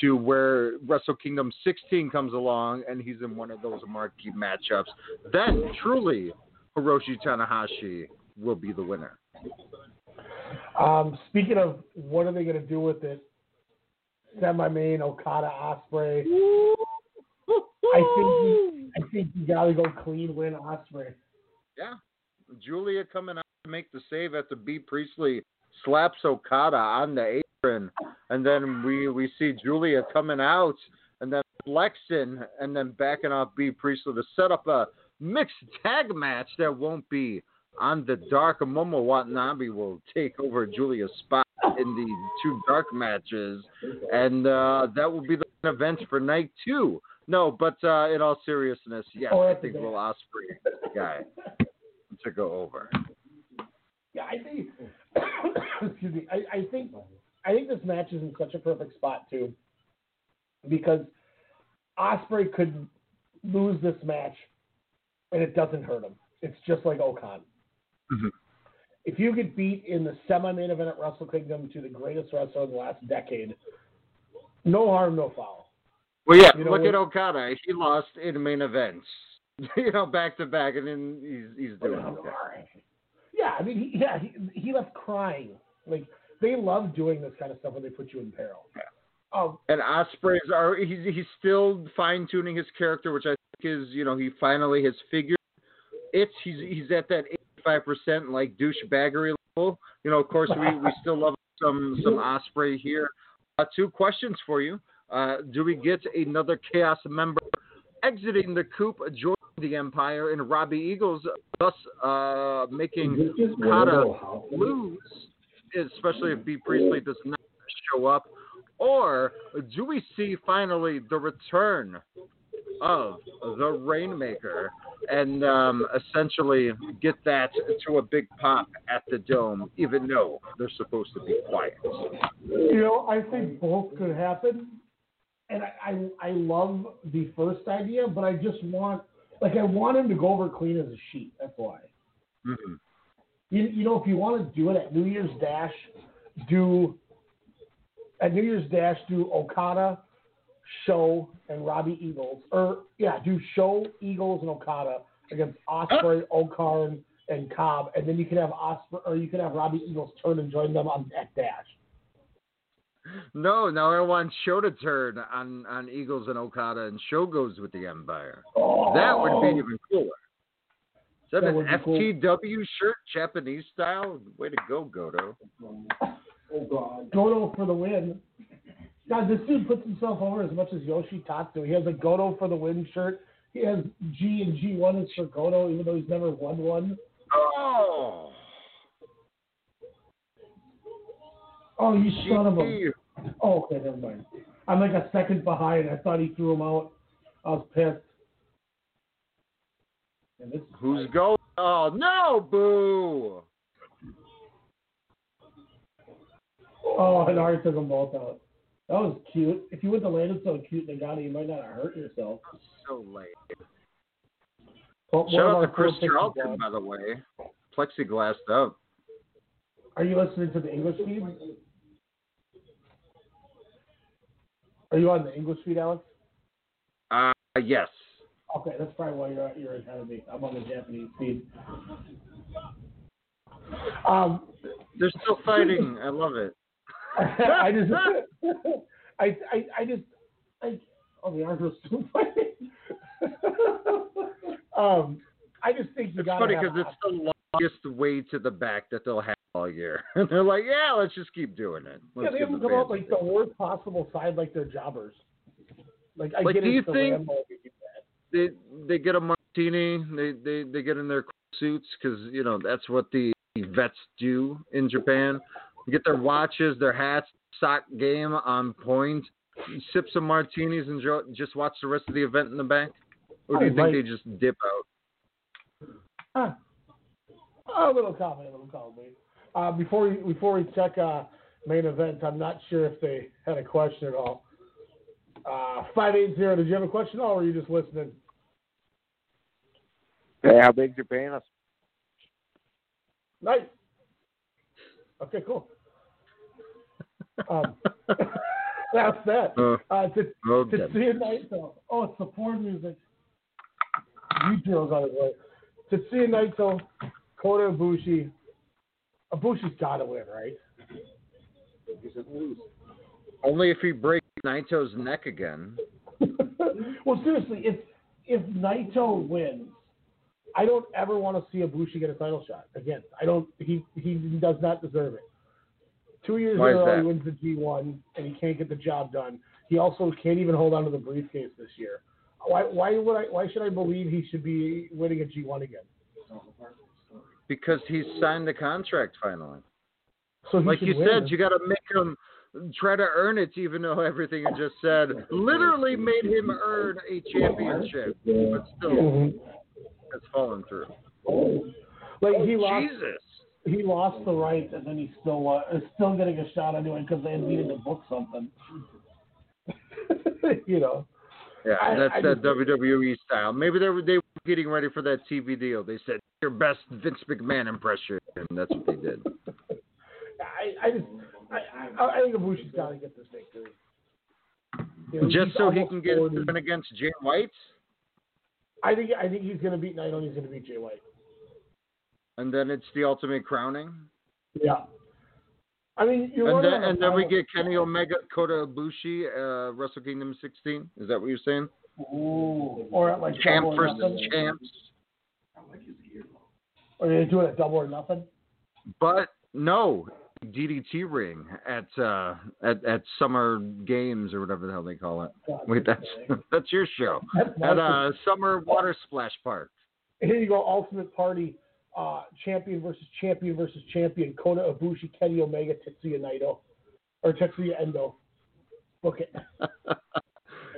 to where Wrestle Kingdom 16 comes along and he's in one of those marquee matchups. Then truly Hiroshi Tanahashi will be the winner. Um, speaking of what are they going to do with it, semi-main Okada Ospreay. I think you, I think you got to go clean win Ospreay. Yeah. Giulia coming out to make the save after Bea Priestley slaps Okada on the apron, and then we we see Giulia coming out, and then flexing and then backing off Bea Priestley to set up a mixed tag match that won't be on the dark. Momo Watanabe will take over Giulia's Spot in the two dark matches, and uh, that will be the event for night two. No, but uh, in all seriousness, yes, Oh, I think. Will Ospreay is the guy to go over. Yeah, I think. excuse me. I, I think I think this match is in such a perfect spot too, because Ospreay could lose this match, and it doesn't hurt him. It's just like O-Khan. Mhm. If you get beat in the semi-main event at Wrestle Kingdom to the greatest wrestler in the last decade, no harm, no foul. Well, yeah, You know, look at Okada. He lost in main events, you know, back to back, and then he's he's doing okay. Yeah, I mean, he, yeah, he, he left crying. Like they love doing this kind of stuff when they put you in peril. Yeah. Um, And Ospreay's are he's he's still fine tuning his character, which I think is you know he finally has figured it. He's he's at that eighty five percent like douchebaggery level. You know, of course we, we still love some some Ospreay here. Uh, two questions for you. Uh, do we get another Chaos member exiting the coop, joining the Empire, and Robbie Eagles, thus uh, making Okada lose, especially if Bea Priestley does not show up? Or do we see finally the return of the Rainmaker and um, essentially get that to a big pop at the Dome, even though they're supposed to be quiet? You know, I think both could happen, and I, I I love the first idea, but I just want like I want him to go over clean as a sheet. That's why. Mm-hmm. You you know, if you want to do it at New Year's Dash, do at New Year's Dash do Okada, SHO, and Robbie Eagles, or yeah, do SHO Eagles and Okada against Ospreay, ah! O-Khan, and Cobb, and then you could have Ospreay or you could have Robbie Eagles turn and join them on at Dash. No, now I want SHO to turn on, on Eagles and Okada, and SHO goes with the Empire. That would be oh! even cooler. Is that, That an be cool. FTW shirt, Japanese style? Way to go, Goto. Oh God. Goto for the win. God, this dude puts himself over as much as Yoshi Tatsu. He has a Goto for the win shirt. He has G and G one is for Goto, even though he's never won one. Oh, Oh, you son of a. Oh, okay, never mind. I'm like a second behind. I thought he threw him out. I was pissed. And this is who's going? Oh, no, boo. Oh, and Ari took them both out. That was cute. If you wouldn't have landed so cute, Nagano, you might not have hurt yourself. So late. Well, Shout out to Chris Charlton, by the way. Plexiglassed up. Are you listening to the English feed? Are you on the English feed, Alex? Uh, yes. Okay, that's probably why you're you're ahead of me. I'm on the Japanese feed. Um, They're still fighting. I love it. I just, I, I, I just, I, oh, the arms are still fighting. um, I just think you It's funny because it's the longest way to the back that they'll have all year. And they're like, yeah, let's just keep doing it. yeah, Let's they give haven't the come out like the worst possible side, like they're jobbers. Like I Like, get do you think- they they get a martini. They they they get in their suits because you know that's what the vets do in Japan. Get their watches, their hats, sock game on point. Sip some martinis and just watch the rest of the event in the back. Or do you I think they just dip out? Ah. Oh, a little comment, a little comment. Uh, before we before we check uh, main event, I'm not sure if they had a question at all. Uh, Five eight zero. Did you have a question, or were you just listening? Hey, how big's your penis? Nice. Okay, cool. Um, that's that. Uh, Uh, to well to done. see a night though. Oh, it's support music. Yujiro's on his way. To see a night though, Kota Ibushi. Ibushi's got to win, right? Only if he breaks Naito's neck again. well, seriously, if if Naito wins, I don't ever want to see Ibushi get a title shot again. I don't. He he does not deserve it. Two years Why in a row, he wins the G1 and he can't get the job done. He also can't even hold on to the briefcase this year. Why? Why would I? Why should I believe he should be winning a G1 again? Because he's signed the contract finally. So like you win. said, you got to make him try to earn it, even though everything you just said literally made him earn a championship, but still Mhm. Has fallen through. Like he lost. Jesus. He lost the rights, and then he's still uh, is still getting a shot anyway because they needed to book something. you know. Yeah, I- that's I that just- WWE style. Maybe they were they were getting ready for that TV deal. They said your best Vince McMahon impression, and that's what they did. I, I just, I, I, I think Ibushi's got to get this victory. You know, Just so he can get 40. a win against Jay White, I think, I think he's going to beat Naito. and He's going to beat Jay White. and then it's the ultimate crowning. Yeah. I mean, you're And then, and then we get Kenny Omega, Kota Ibushi, uh, Wrestle Kingdom 16. Is that what you're saying? Ooh, or like Champ versus nothing. champs. Or they do it at double or nothing. But no, DDT ring at uh at at Summer Games or whatever the hell they call it. Wait, that's that's your show at uh Summer Water Splash Park. Here you go, Ultimate Party, uh, champion versus champion versus champion, Kota Ibushi, Kenny Omega, Tetsuya Naito, or Tetsuya Endo. Book it.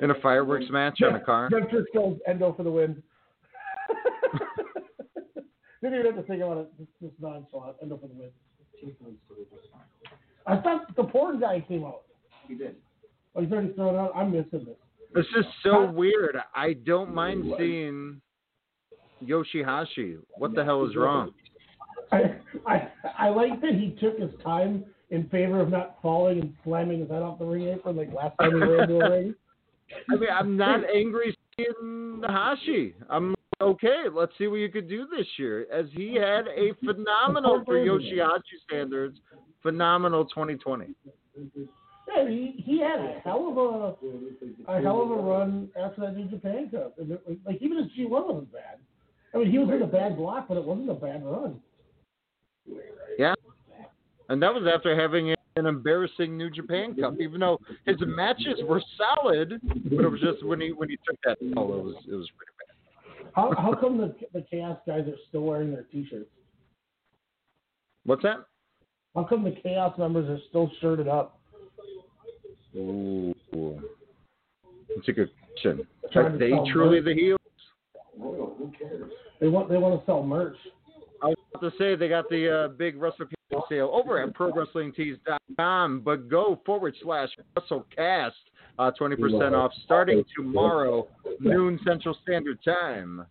In a fireworks match on a car. Jeff Briscoe, Endo for the win. Didn't even have to think about it. Just, just nonchalant. Endo for the win. I thought the porn guy came out. He did. Oh, he's already thrown out. I'm missing this. This is so weird. I don't mind seeing Yoshihashi. What the hell is wrong? I, I I like that he took his time in favor of not falling and slamming his head off the ring apron like last time he ran into a ring. I mean, I'm not angry seeing the Hashi. I'm okay. Let's see what you could do this year, as he had a phenomenal for Yoshihashi standards, phenomenal 2020. Yeah, he, he had a hell of a a hell of a run after that New Japan Cup. And it- Like even his G one wasn't bad. I mean, he was in a bad block, but it wasn't a bad run. Yeah, and that was after having an embarrassing New Japan Cup. Even though his matches were solid, but it was just when he when he took that fall, it was it was pretty bad. How how come the the Chaos guys are still wearing their T-shirts? What's that? How come the Chaos members are still shirted up? Ooh, it's a good question. Are they truly merch. the heels? Who cares? They want they want to sell merch. I was about to say they got the uh, big Wrestle sale over at ProWrestlingTees.com, but go forward slash WrestleCast, uh, 20% off starting tomorrow, noon Central Standard Time.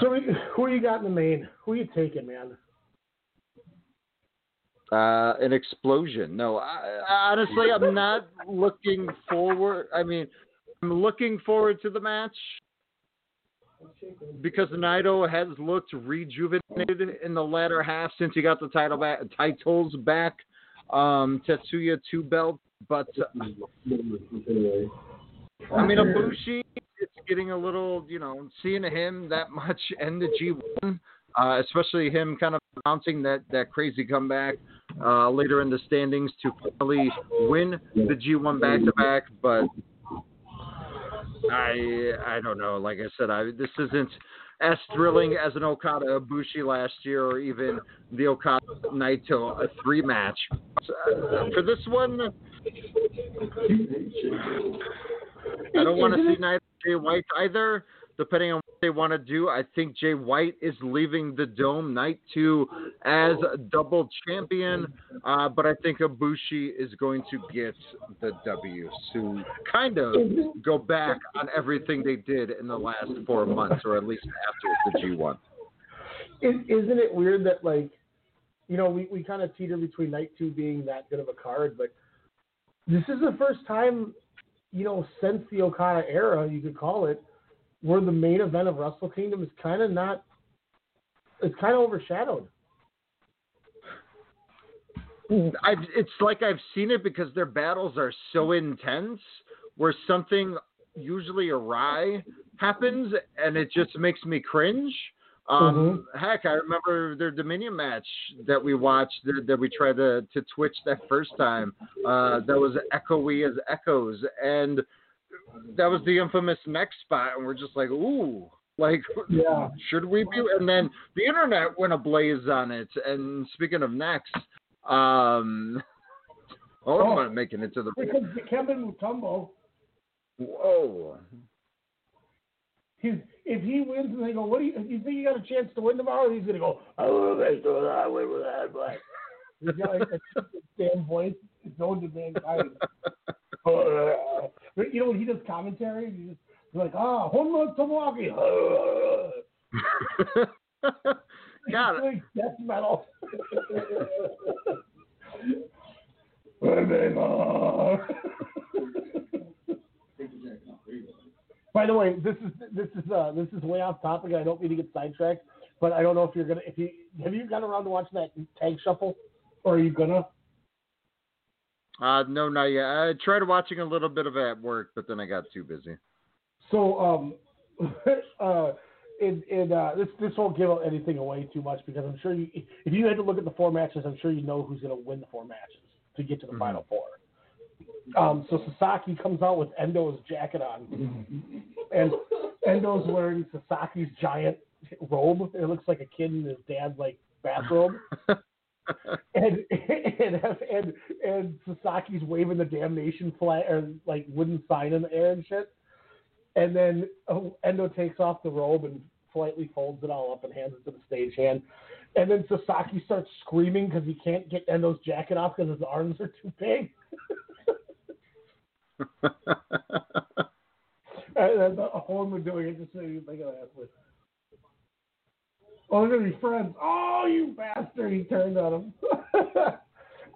So who you got in the main? Who you taking, man? Uh, an explosion. No, I, I- honestly, I'm not looking forward. I mean, I'm looking forward to the match because Naito has looked rejuvenated in the latter half since he got the title back, titles back. Um, Tetsuya two belt, but uh, I mean, Ibushi, it's getting a little, you know, seeing him that much in the G1, uh, especially him kind of mounting that, that crazy comeback uh, later in the standings to finally win the G1 back to back. But I I don't know. Like I said, I this isn't as thrilling as an Okada Ibushi last year, or even the Okada Naito a three match. Uh, for this one, I don't want to see Naito Jay White either. Depending on they want to do, I think Jay White is leaving the Dome night two as a double champion. Uh, but I think Ibushi is going to get the W to kind of go back on everything they did in the last four months, or at least after the G1. Is, isn't it weird that like, you know, we, we kind of teeter between night two being that good of a card, but this is the first time, you know, since the Okada era, you could call it, where the main event of Wrestle Kingdom is kind of not, it's kind of overshadowed. I've, it's like I've seen it because their battles are so intense, where something usually awry happens, and it just makes me cringe. Um, Heck, I remember their Dominion match that we watched that, that we tried to to Twitch that first time. Uh, that was echoey as echoes, and that was the infamous neck spot, and we're just like, ooh. Like, Yeah. should we be? And then the internet went ablaze on it. And speaking of necks, um, oh, I'm not making it to the. Because Kevin Mutombo, Whoa. he's if he wins and they go, what do you, you think you got a chance to win tomorrow? He's gonna go, I will make sure that I win with that, but he's got like a damn voice. It's known to mankind. But, you know when he does commentary, he's just like, ah, Honma Tamaki. Got it. Like death metal. By the way, this is this is uh, this is way off topic. I don't mean to get sidetracked, but I don't know if you're gonna if you have you gotten around to watching that tag shuffle, or are you gonna? Uh, no, not yet. I tried watching a little bit of it at work, but then I got too busy. So um, uh, in in uh, this this won't give anything away too much because I'm sure you if you had to look at the four matches, I'm sure you know who's gonna win the four matches to get to the final four. Um, so Sasaki comes out with Endo's jacket on, and Endo's wearing Sasaki's giant robe. It looks like a kid in his dad's like bathrobe. and and and and Sasaki's waving the damnation flag or like wooden sign in the air and shit. And then oh, Endo takes off the robe and politely folds it all up and hands it to the stagehand. And then Sasaki starts screaming because he can't get Endo's jacket off because his arms are too big. and the Horn doing it just so you think of that. Oh, they're gonna be friends. Oh, you bastard! He turned on him.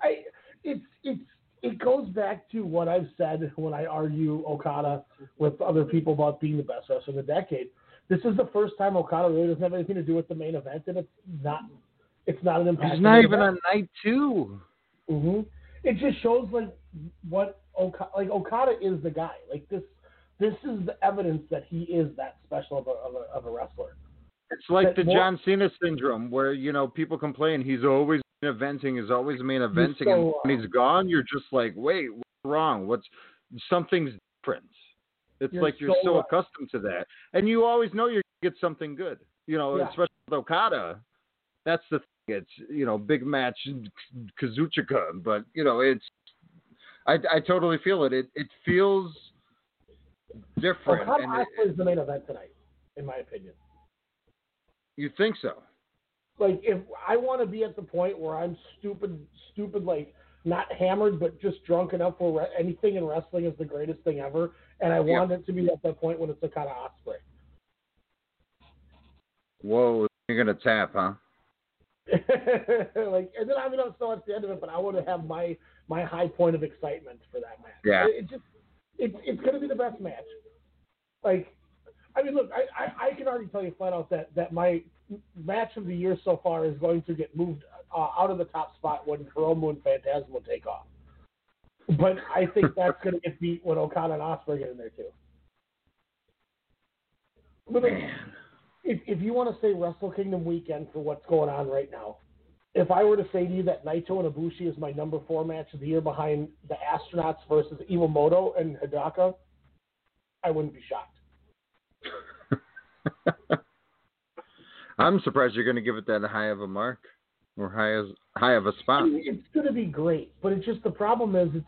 I, it's it's it goes back to what I've said when I argue Okada with other people about being the best wrestler of the decade. This is the first time Okada really doesn't have anything to do with the main event, and it's not it's not an impact. He's not even on night two. hmm It just shows like what Okada, like Okada is the guy. Like this, this is the evidence that he is that special of a of a, of a wrestler. It's like the more- John Cena syndrome, where you know people complain he's always eventing, he's always main eventing, and when he's gone, you're just like, wait, what's wrong? What's something's different? It's You're like you're so so accustomed to that, and you always know you're gonna get something good. You know, Yeah. especially with Okada. That's the thing. It's you know big match Kazuchika, but you know it's. I, I totally feel it. It it feels different. Okada and it- is the main event tonight, in my opinion. You think so? Like if I want to be at the point where I'm stupid, stupid, like not hammered, but just drunk enough where re- anything in wrestling is the greatest thing ever, and I want it to be at that point when it's Okada Ospreay. Whoa, you're gonna tap, huh? like, and then I mean, I'm still at the end of it, but I want to have my my high point of excitement for that match. Yeah. it, it just it's it's going to be the best match. Like, I mean, look, I, I I can already tell you flat out that that my match of the year so far is going to get moved uh, out of the top spot when Hiromu and Phantasmo take off. But I think that's going to get beat when Okada and Ospreay get in there too. But if if you want to say Wrestle Kingdom weekend for what's going on right now, if I were to say to you that Naito and Ibushi is my number four match of the year behind the Astronauts versus Iwamoto and Hidaka, I wouldn't be shocked. I'm surprised you're going to give it that high of a mark or high as high of a spot. mean, it's going to be great, but it's just the problem is it's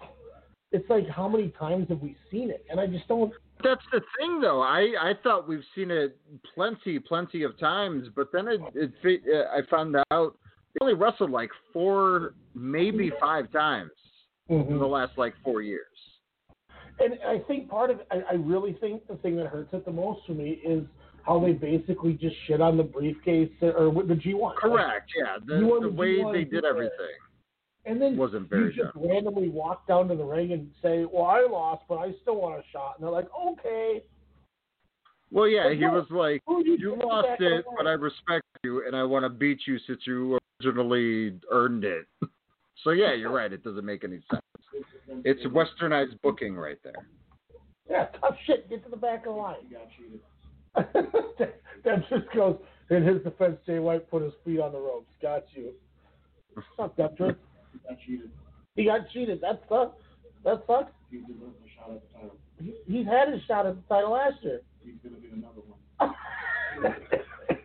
it's like how many times have we seen it, and I just don't. That's the thing, though. I I thought we've seen it plenty, plenty of times, but then it it uh, I found out they only wrestled like four, maybe five times in the last like four years. And I think part of I, I really think the thing that hurts it the most for me is how they basically just shit on the briefcase or with the G1. Correct. Yeah. The, You want the the way G1 they did everything And then wasn't you very just good. randomly walk down to the ring and say, "Well, I lost, but I still want a shot." And they're like, "Okay." Well, yeah, But he no, was like, who you "You lost it, but I respect you, and I want to beat you since you originally earned it." So yeah, you're right. It doesn't make any sense. It's westernized booking right there. Yeah, tough shit. Get to the back of the line. that just goes. In his defense, Jay White put his feet on the ropes. Got you. Suck that Trick. He got cheated. He got cheated. That sucks. That sucks. He deserves a shot at the title. He, he's had his shot at the title last year. He's gonna get another one.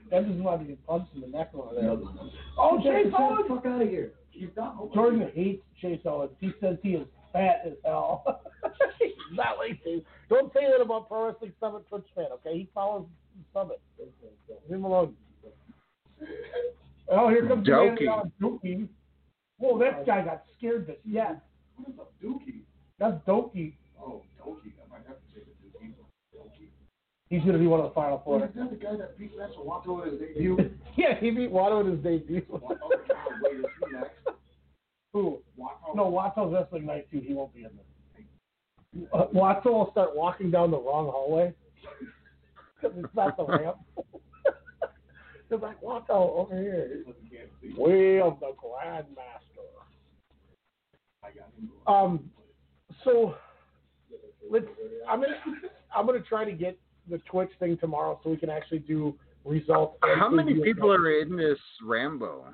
That is why he get punched in the neck over there. Oh, Chase Owens! Fuck out of here. Not Jordan hates Chase Owens. He says he is fat as hell. He's not like Chase. Don't say that about Pro Wrestling Summit Twitch fan, okay? He follows Summit. Leave him alone. Oh, here comes Doki. the man out of Dookie. Whoa, that guy got scared to yes. What is up, Dookie? That's Doki. Oh, Dookie. I might have to take a Dookie. Dookie. He's going to be one of the final Oh, four. is that the guy that beat Master Wato in his debut? yeah, he beat Wato in his debut. oh, God, wait, is he next? Who? Wato? No, Wato's wrestling night too. He won't be in there. Wato will start walking down the wrong hallway because it's not the ramp. They're like, Wato, over here. We of the Grandmaster. I. Um, so let's. I'm gonna. I'm gonna try to get the Twitch thing tomorrow so we can actually do results. How many people are in this Rambo?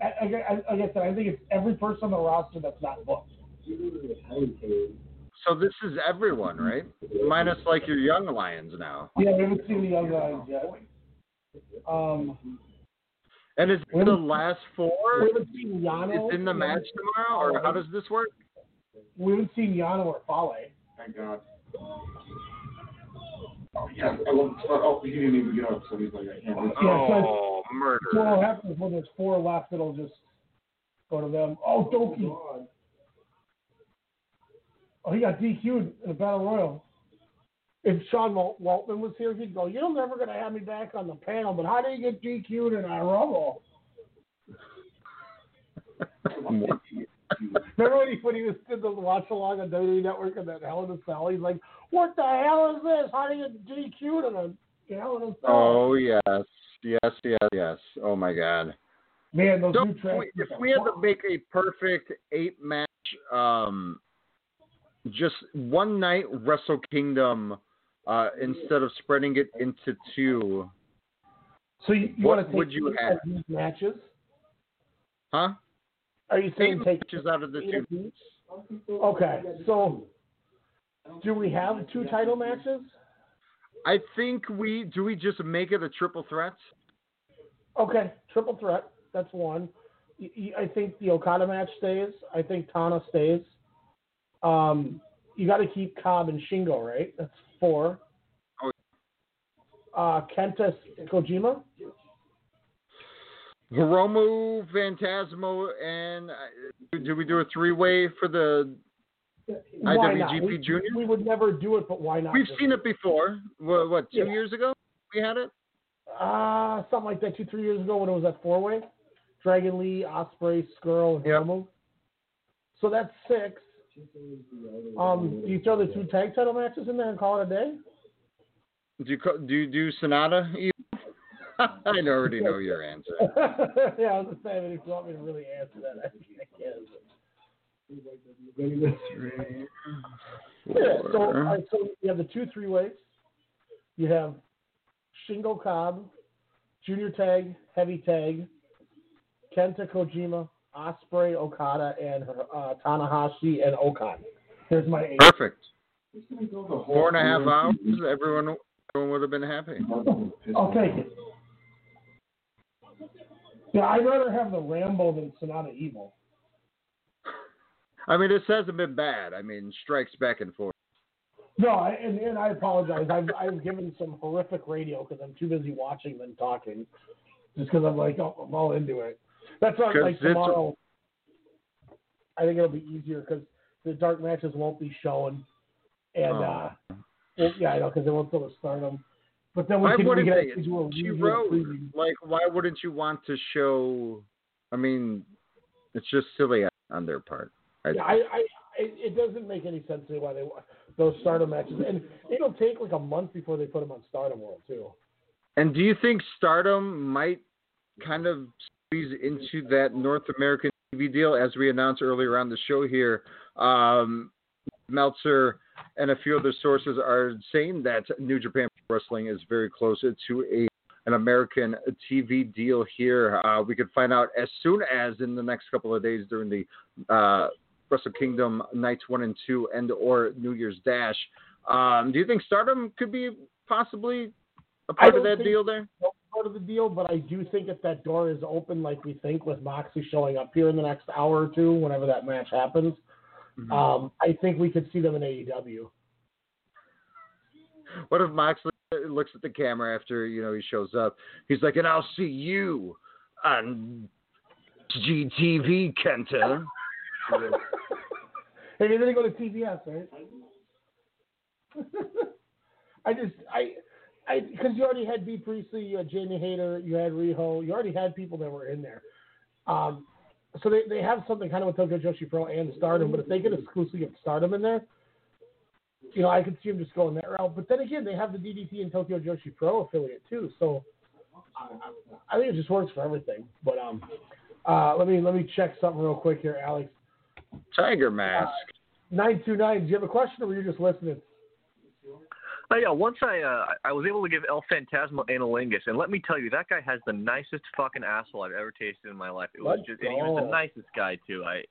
I, I, I, like I said, I think it's every person on the roster that's not booked. So this is everyone, right? Minus like your young lions now. Yeah, we haven't seen the young guys yet. Um, And is it the last four we haven't seen Yano. is in the match tomorrow, or how does this work? We haven't seen Yano or Fale. Thank God. Oh, yeah. I love, oh, he didn't even get up, so he's like, I can't. Yeah, so- Oh, murder! So what happens when there's four left, it'll just go to them. Oh, Doki. Oh, he got DQ'd in a battle royal. If Sean Wal- Waltman was here, he'd go, "You're never gonna have me back on the panel, but how do you get DQ'd in a rumble?" Remember when he when he was did the watch along on WWE Network and that Hell in a Cell? He's like, "What the hell is this? How do you get DQ'd in a Hell in a Cell?" Oh yes, yes, yes, yes. Oh my God! man, those new if tracks. we, if we had to make a perfect eight match, um, just one night Wrestle Kingdom, uh, instead of spreading it into two, So you, you What take would you have? these matches? huh? Are you saying take matches out of the two. Okay, so do we have two title matches? I think we do. We just make it a triple threat. Okay, triple threat. That's one. I think the Okada match stays. I think Tana stays. Um, you got to keep Cobb and Shingo, right? That's four. Oh. Uh, Kenta Kojima. Hiromu, Phantasmo, and uh, do we do a three way for the Why? IWGP We, Junior? we would never do it, but why not? We've seen it before. What, what two Yeah. years ago we had it? Uh, something like that two, three years ago when it was at four way. Dragon Lee, Ospreay, Scurll, and Hiromu. So that's six. Um, do you throw the two tag title matches in there and call it a day? Do you do you do Sanada? I already know your answer. yeah, I was just saying, if you want me to really answer that, I, I can. Yeah, so, right, so you have the two three ways. You have Shingo Cobb, Junior Tag, Heavy Tag, Kenta Kojima, Ospreay, Okada, and uh, Tanahashi and O-Khan. There's my eight. Perfect. Four and a half hours. Everyone, everyone would have been happy. I'll take it. Yeah, I'd rather have the Rambo than Sanada Evil. I mean, this hasn't been bad. I mean, strikes back and forth. No, I, and, and I apologize. I've, I've given some horrific radio because I'm too busy watching than talking. Just because I'm like, oh, I'm all into it. That's why, like, tomorrow, I think it'll be easier because the dark matches won't be shown. And, Oh. uh, well, yeah, I know, because they won't go to start But then we Why can, we wouldn't can they? actually a She wrote. preview. Like, why wouldn't you want to show? I mean, it's just silly on their part. I, Yeah, I, I, it it doesn't make any sense to me why they those Stardom matches, and it'll take like a month before they put them on Stardom World too. And do you think Stardom might kind of into that North American TV deal, as we announced earlier on the show here? Um, Meltzer and a few other sources are saying that New Japan Wrestling is very close to a an American TV deal here. Uh, we could find out as soon as in the next couple of days during the uh, Wrestle Kingdom nights one and two, and or New Year's Dash. Um, do you think Stardom could be possibly a part of that think deal there? Part of the deal, but I do think if that door is open, like we think, with Moxie showing up here in the next hour or two, whenever that match happens, Mm-hmm. um, I think we could see them in AEW. What if Moxley looks at the camera after you know he shows up? He's like, "And I'll see you on GTV, Kenta." Hey, maybe they go to TBS, right? I just, I, because you already had Bea Priestley, you had Jamie Hayter, you had Riho, you already had people that were in there. Um, so they, they have something kind of with Tokyo Joshi Pro and Stardom, but if they could exclusively get Stardom in there, you know, I could see them just going that route. But then again, they have the DDT and Tokyo Joshi Pro affiliate too, so I, I think it just works for everything. But um, uh, let me let me check something real quick here, Alex. Tiger Mask. Nine two nine. Do you have a question, or were you just listening? Oh yeah, once I uh, I was able to give El Phantasmo analingus, and let me tell you, that guy has the nicest fucking asshole I've ever tasted in my life. It was Let's just, and he was the nicest guy too. I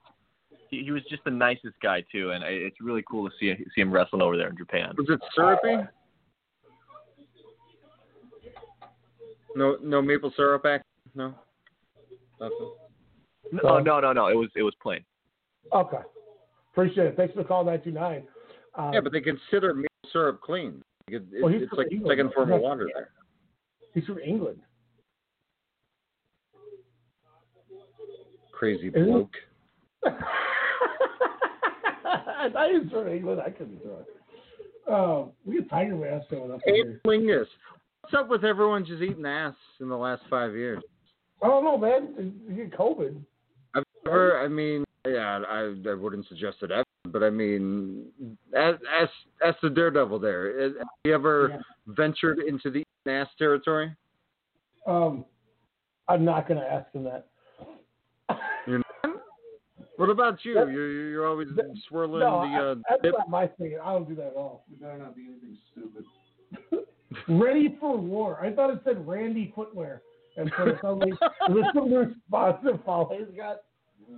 he, he was just the nicest guy too, and I, it's really cool to see see him wrestling over there in Japan. Was it syrupy? No, no maple syrup act. No. Nothing. No, no, no, no. It was it was plain. Okay. Appreciate it. Thanks for the call, 929. Um, Yeah, but they consider maple syrup clean. It, it, Well, he's it's from like England, second form of water there. He's from England. Crazy Isn't bloke. I was from England. I couldn't do it. Oh, we got Tiger Mask going up here. Lingus. What's up with everyone just eating ass in the last five years? I don't know, man. You get COVID. I've never. I mean, yeah, I, I wouldn't suggest it ever, but I mean, as as as the daredevil there, has- have you ever ventured into the eating ass territory? Um, I'm not going to ask him that. You're not? What about you? You're you're you're always swirling no, the uh, I, that's dip. not my thing. I don't do that at all. You better not be anything stupid. Ready for war. I thought it said Randy Footwear. And so suddenly, there's some response that Fale's got. Here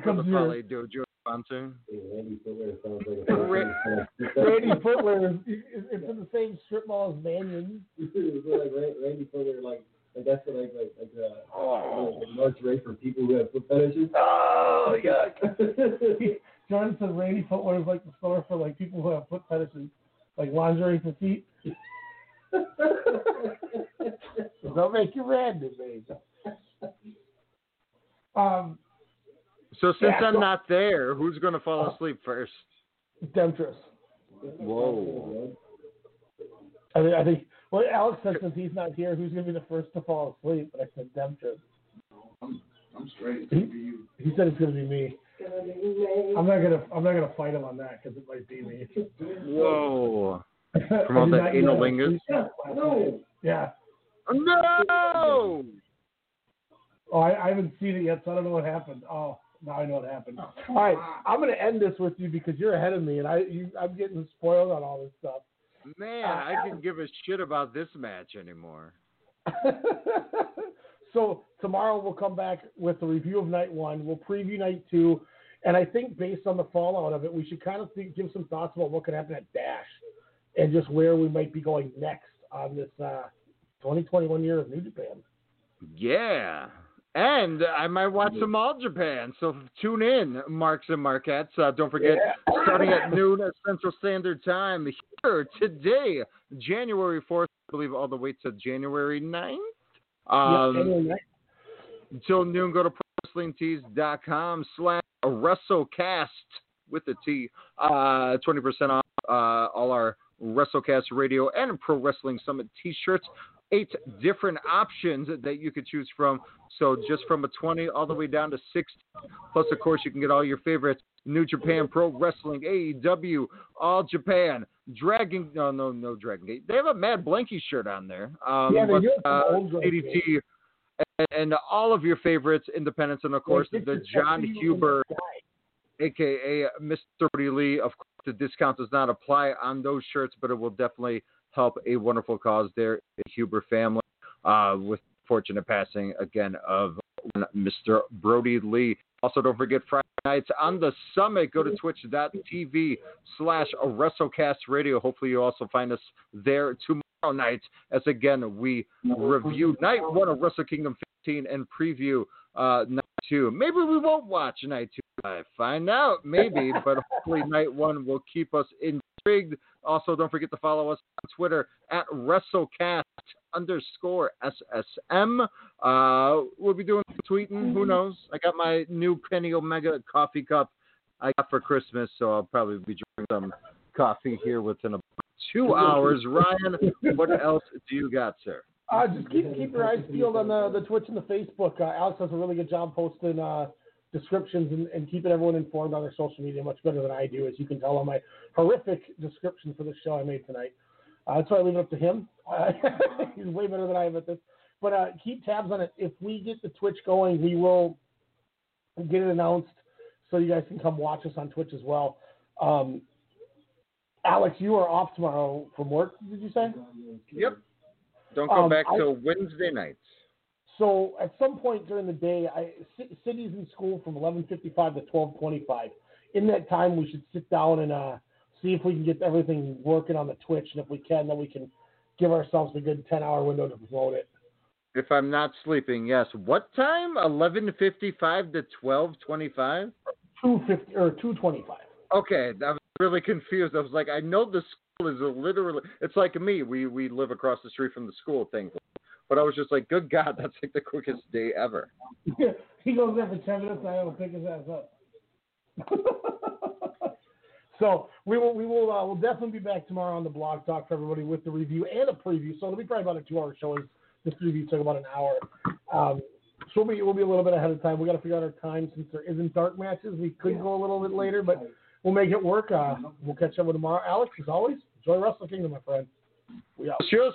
comes the your Fale Dojo sponsor. Randy Footwear sounds like Ra- a Randy Footwear. Is, is, it's in the same strip mall as Mannion. Like Randy Footwear, like like that's what, like like like uh, Oh. like March rate for people who have foot fetishes. Oh, yuck. Jordan said Randy Footwear is like the store for like people who have foot fetishes, like lingerie for feet. Don't make you random, baby. Um, So since Yeah, I'm so- not there, who's going to fall asleep first? Demetrius. Whoa. I think, I think. Well, Alex said since he's not here, who's going to be the first to fall asleep? But I said Demetrius. I'm straight. He, he said it's going to be me. I'm not gonna. I'm not gonna fight him on that because it might be me. Whoa. I From all did that not anal know. No. Yeah. No. Oh, I, I haven't seen it yet, so I don't know what happened. Oh, now I know what happened. All right, I'm gonna end this with you because you're ahead of me, and I, you, I'm getting spoiled on all this stuff. Man, I can give a shit about this match anymore. so tomorrow we'll come back with a review of night one. We'll preview night two, and I think based on the fallout of it, we should kind of think, give some thoughts about what could happen at Dash, and just where we might be going next on this uh, 2021 year of New Japan. Yeah. And I might watch some All Japan. So tune in, Marks and Marquettes. Uh, don't forget, Yeah. starting at noon at Central Standard Time here today, January 4th, I believe, all the way to January 9th. Um, January 9th. until noon, go to ProWrestlingTees.com slash WrestleCast with the T. Uh, 20% off uh, all our WrestleCast radio and Pro Wrestling Summit t-shirts. Eight different options that you could choose from. So just from a 20 all the way down to 60. Plus, of course, you can get all your favorites. New Japan Pro Wrestling, AEW, All Japan, Dragon. No, no, no Dragon Gate. They have a MaD BlanKey shirt on there. Um, Yeah, they but, uh, some old Dragon DDT Gate. and, and all of your favorites, Independence, and of course Like, the John for you in Huber, aka Mr. Lee. Of course, the discount does not apply on those shirts, but it will definitely help a wonderful cause there, the Huber family, uh, with fortunate passing again of Mr. Brodie Lee. Also, don't forget Friday nights on the summit. Go to twitch.tv slash WrestleCast Radio. Hopefully, you also find us there tomorrow night as again we review night one of Wrestle Kingdom 15 and preview uh, night two. Maybe we won't watch night two. I find out, maybe, but hopefully night one will keep us intrigued. Also, don't forget to follow us on Twitter at WrestleCast underscore SSM. Uh, we'll be doing some tweeting. Who knows? I got my new Kenny Omega coffee cup I got for Christmas, so I'll probably be drinking some coffee here within about two hours. Ryan, what else do you got, sir? Uh, just keep keep your eyes peeled on the, the Twitch and the Facebook. Uh, Alex does a really good job posting uh, descriptions and, and keeping everyone informed on their social media much better than I do, as you can tell on my horrific description for the show I made tonight. Uh, that's why I leave it up to him. Uh, he's way better than I am at this. But uh, keep tabs on it. If we get the Twitch going, we will get it announced so you guys can come watch us on Twitch as well. Um, Alex, you are off tomorrow from work, did you say? Yep. Don't come Um, back till Wednesday nights. So at some point during the day, I, C- Cindy's in school from 11:55 to 12:25. In that time, we should sit down and uh, see if we can get everything working on the Twitch, and if we can, then we can give ourselves a good 10-hour window to promote it. If I'm not sleeping, yes. What time? 11:55 to 12:25. 250 or 2:25. Okay, I was really confused. I was like, I know the school is literally. It's like me. We we live across the street from the school thing, but I was just like, good God, that's like the quickest day ever. he goes there for 10 minutes, and I will pick his ass up. so we will we will uh, we'll definitely be back tomorrow on the blog talk for everybody with the review and a preview. So it'll be probably about a two-hour show. As this review took about an hour. Um, so we'll be we'll be a little bit ahead of time. We got to figure out our time since there isn't dark matches. We could go a little bit later, but we'll make it work. Uh, we'll catch up with tomorrow. Alex, as always, enjoy Wrestle Kingdom, my friend. We out. Cheers.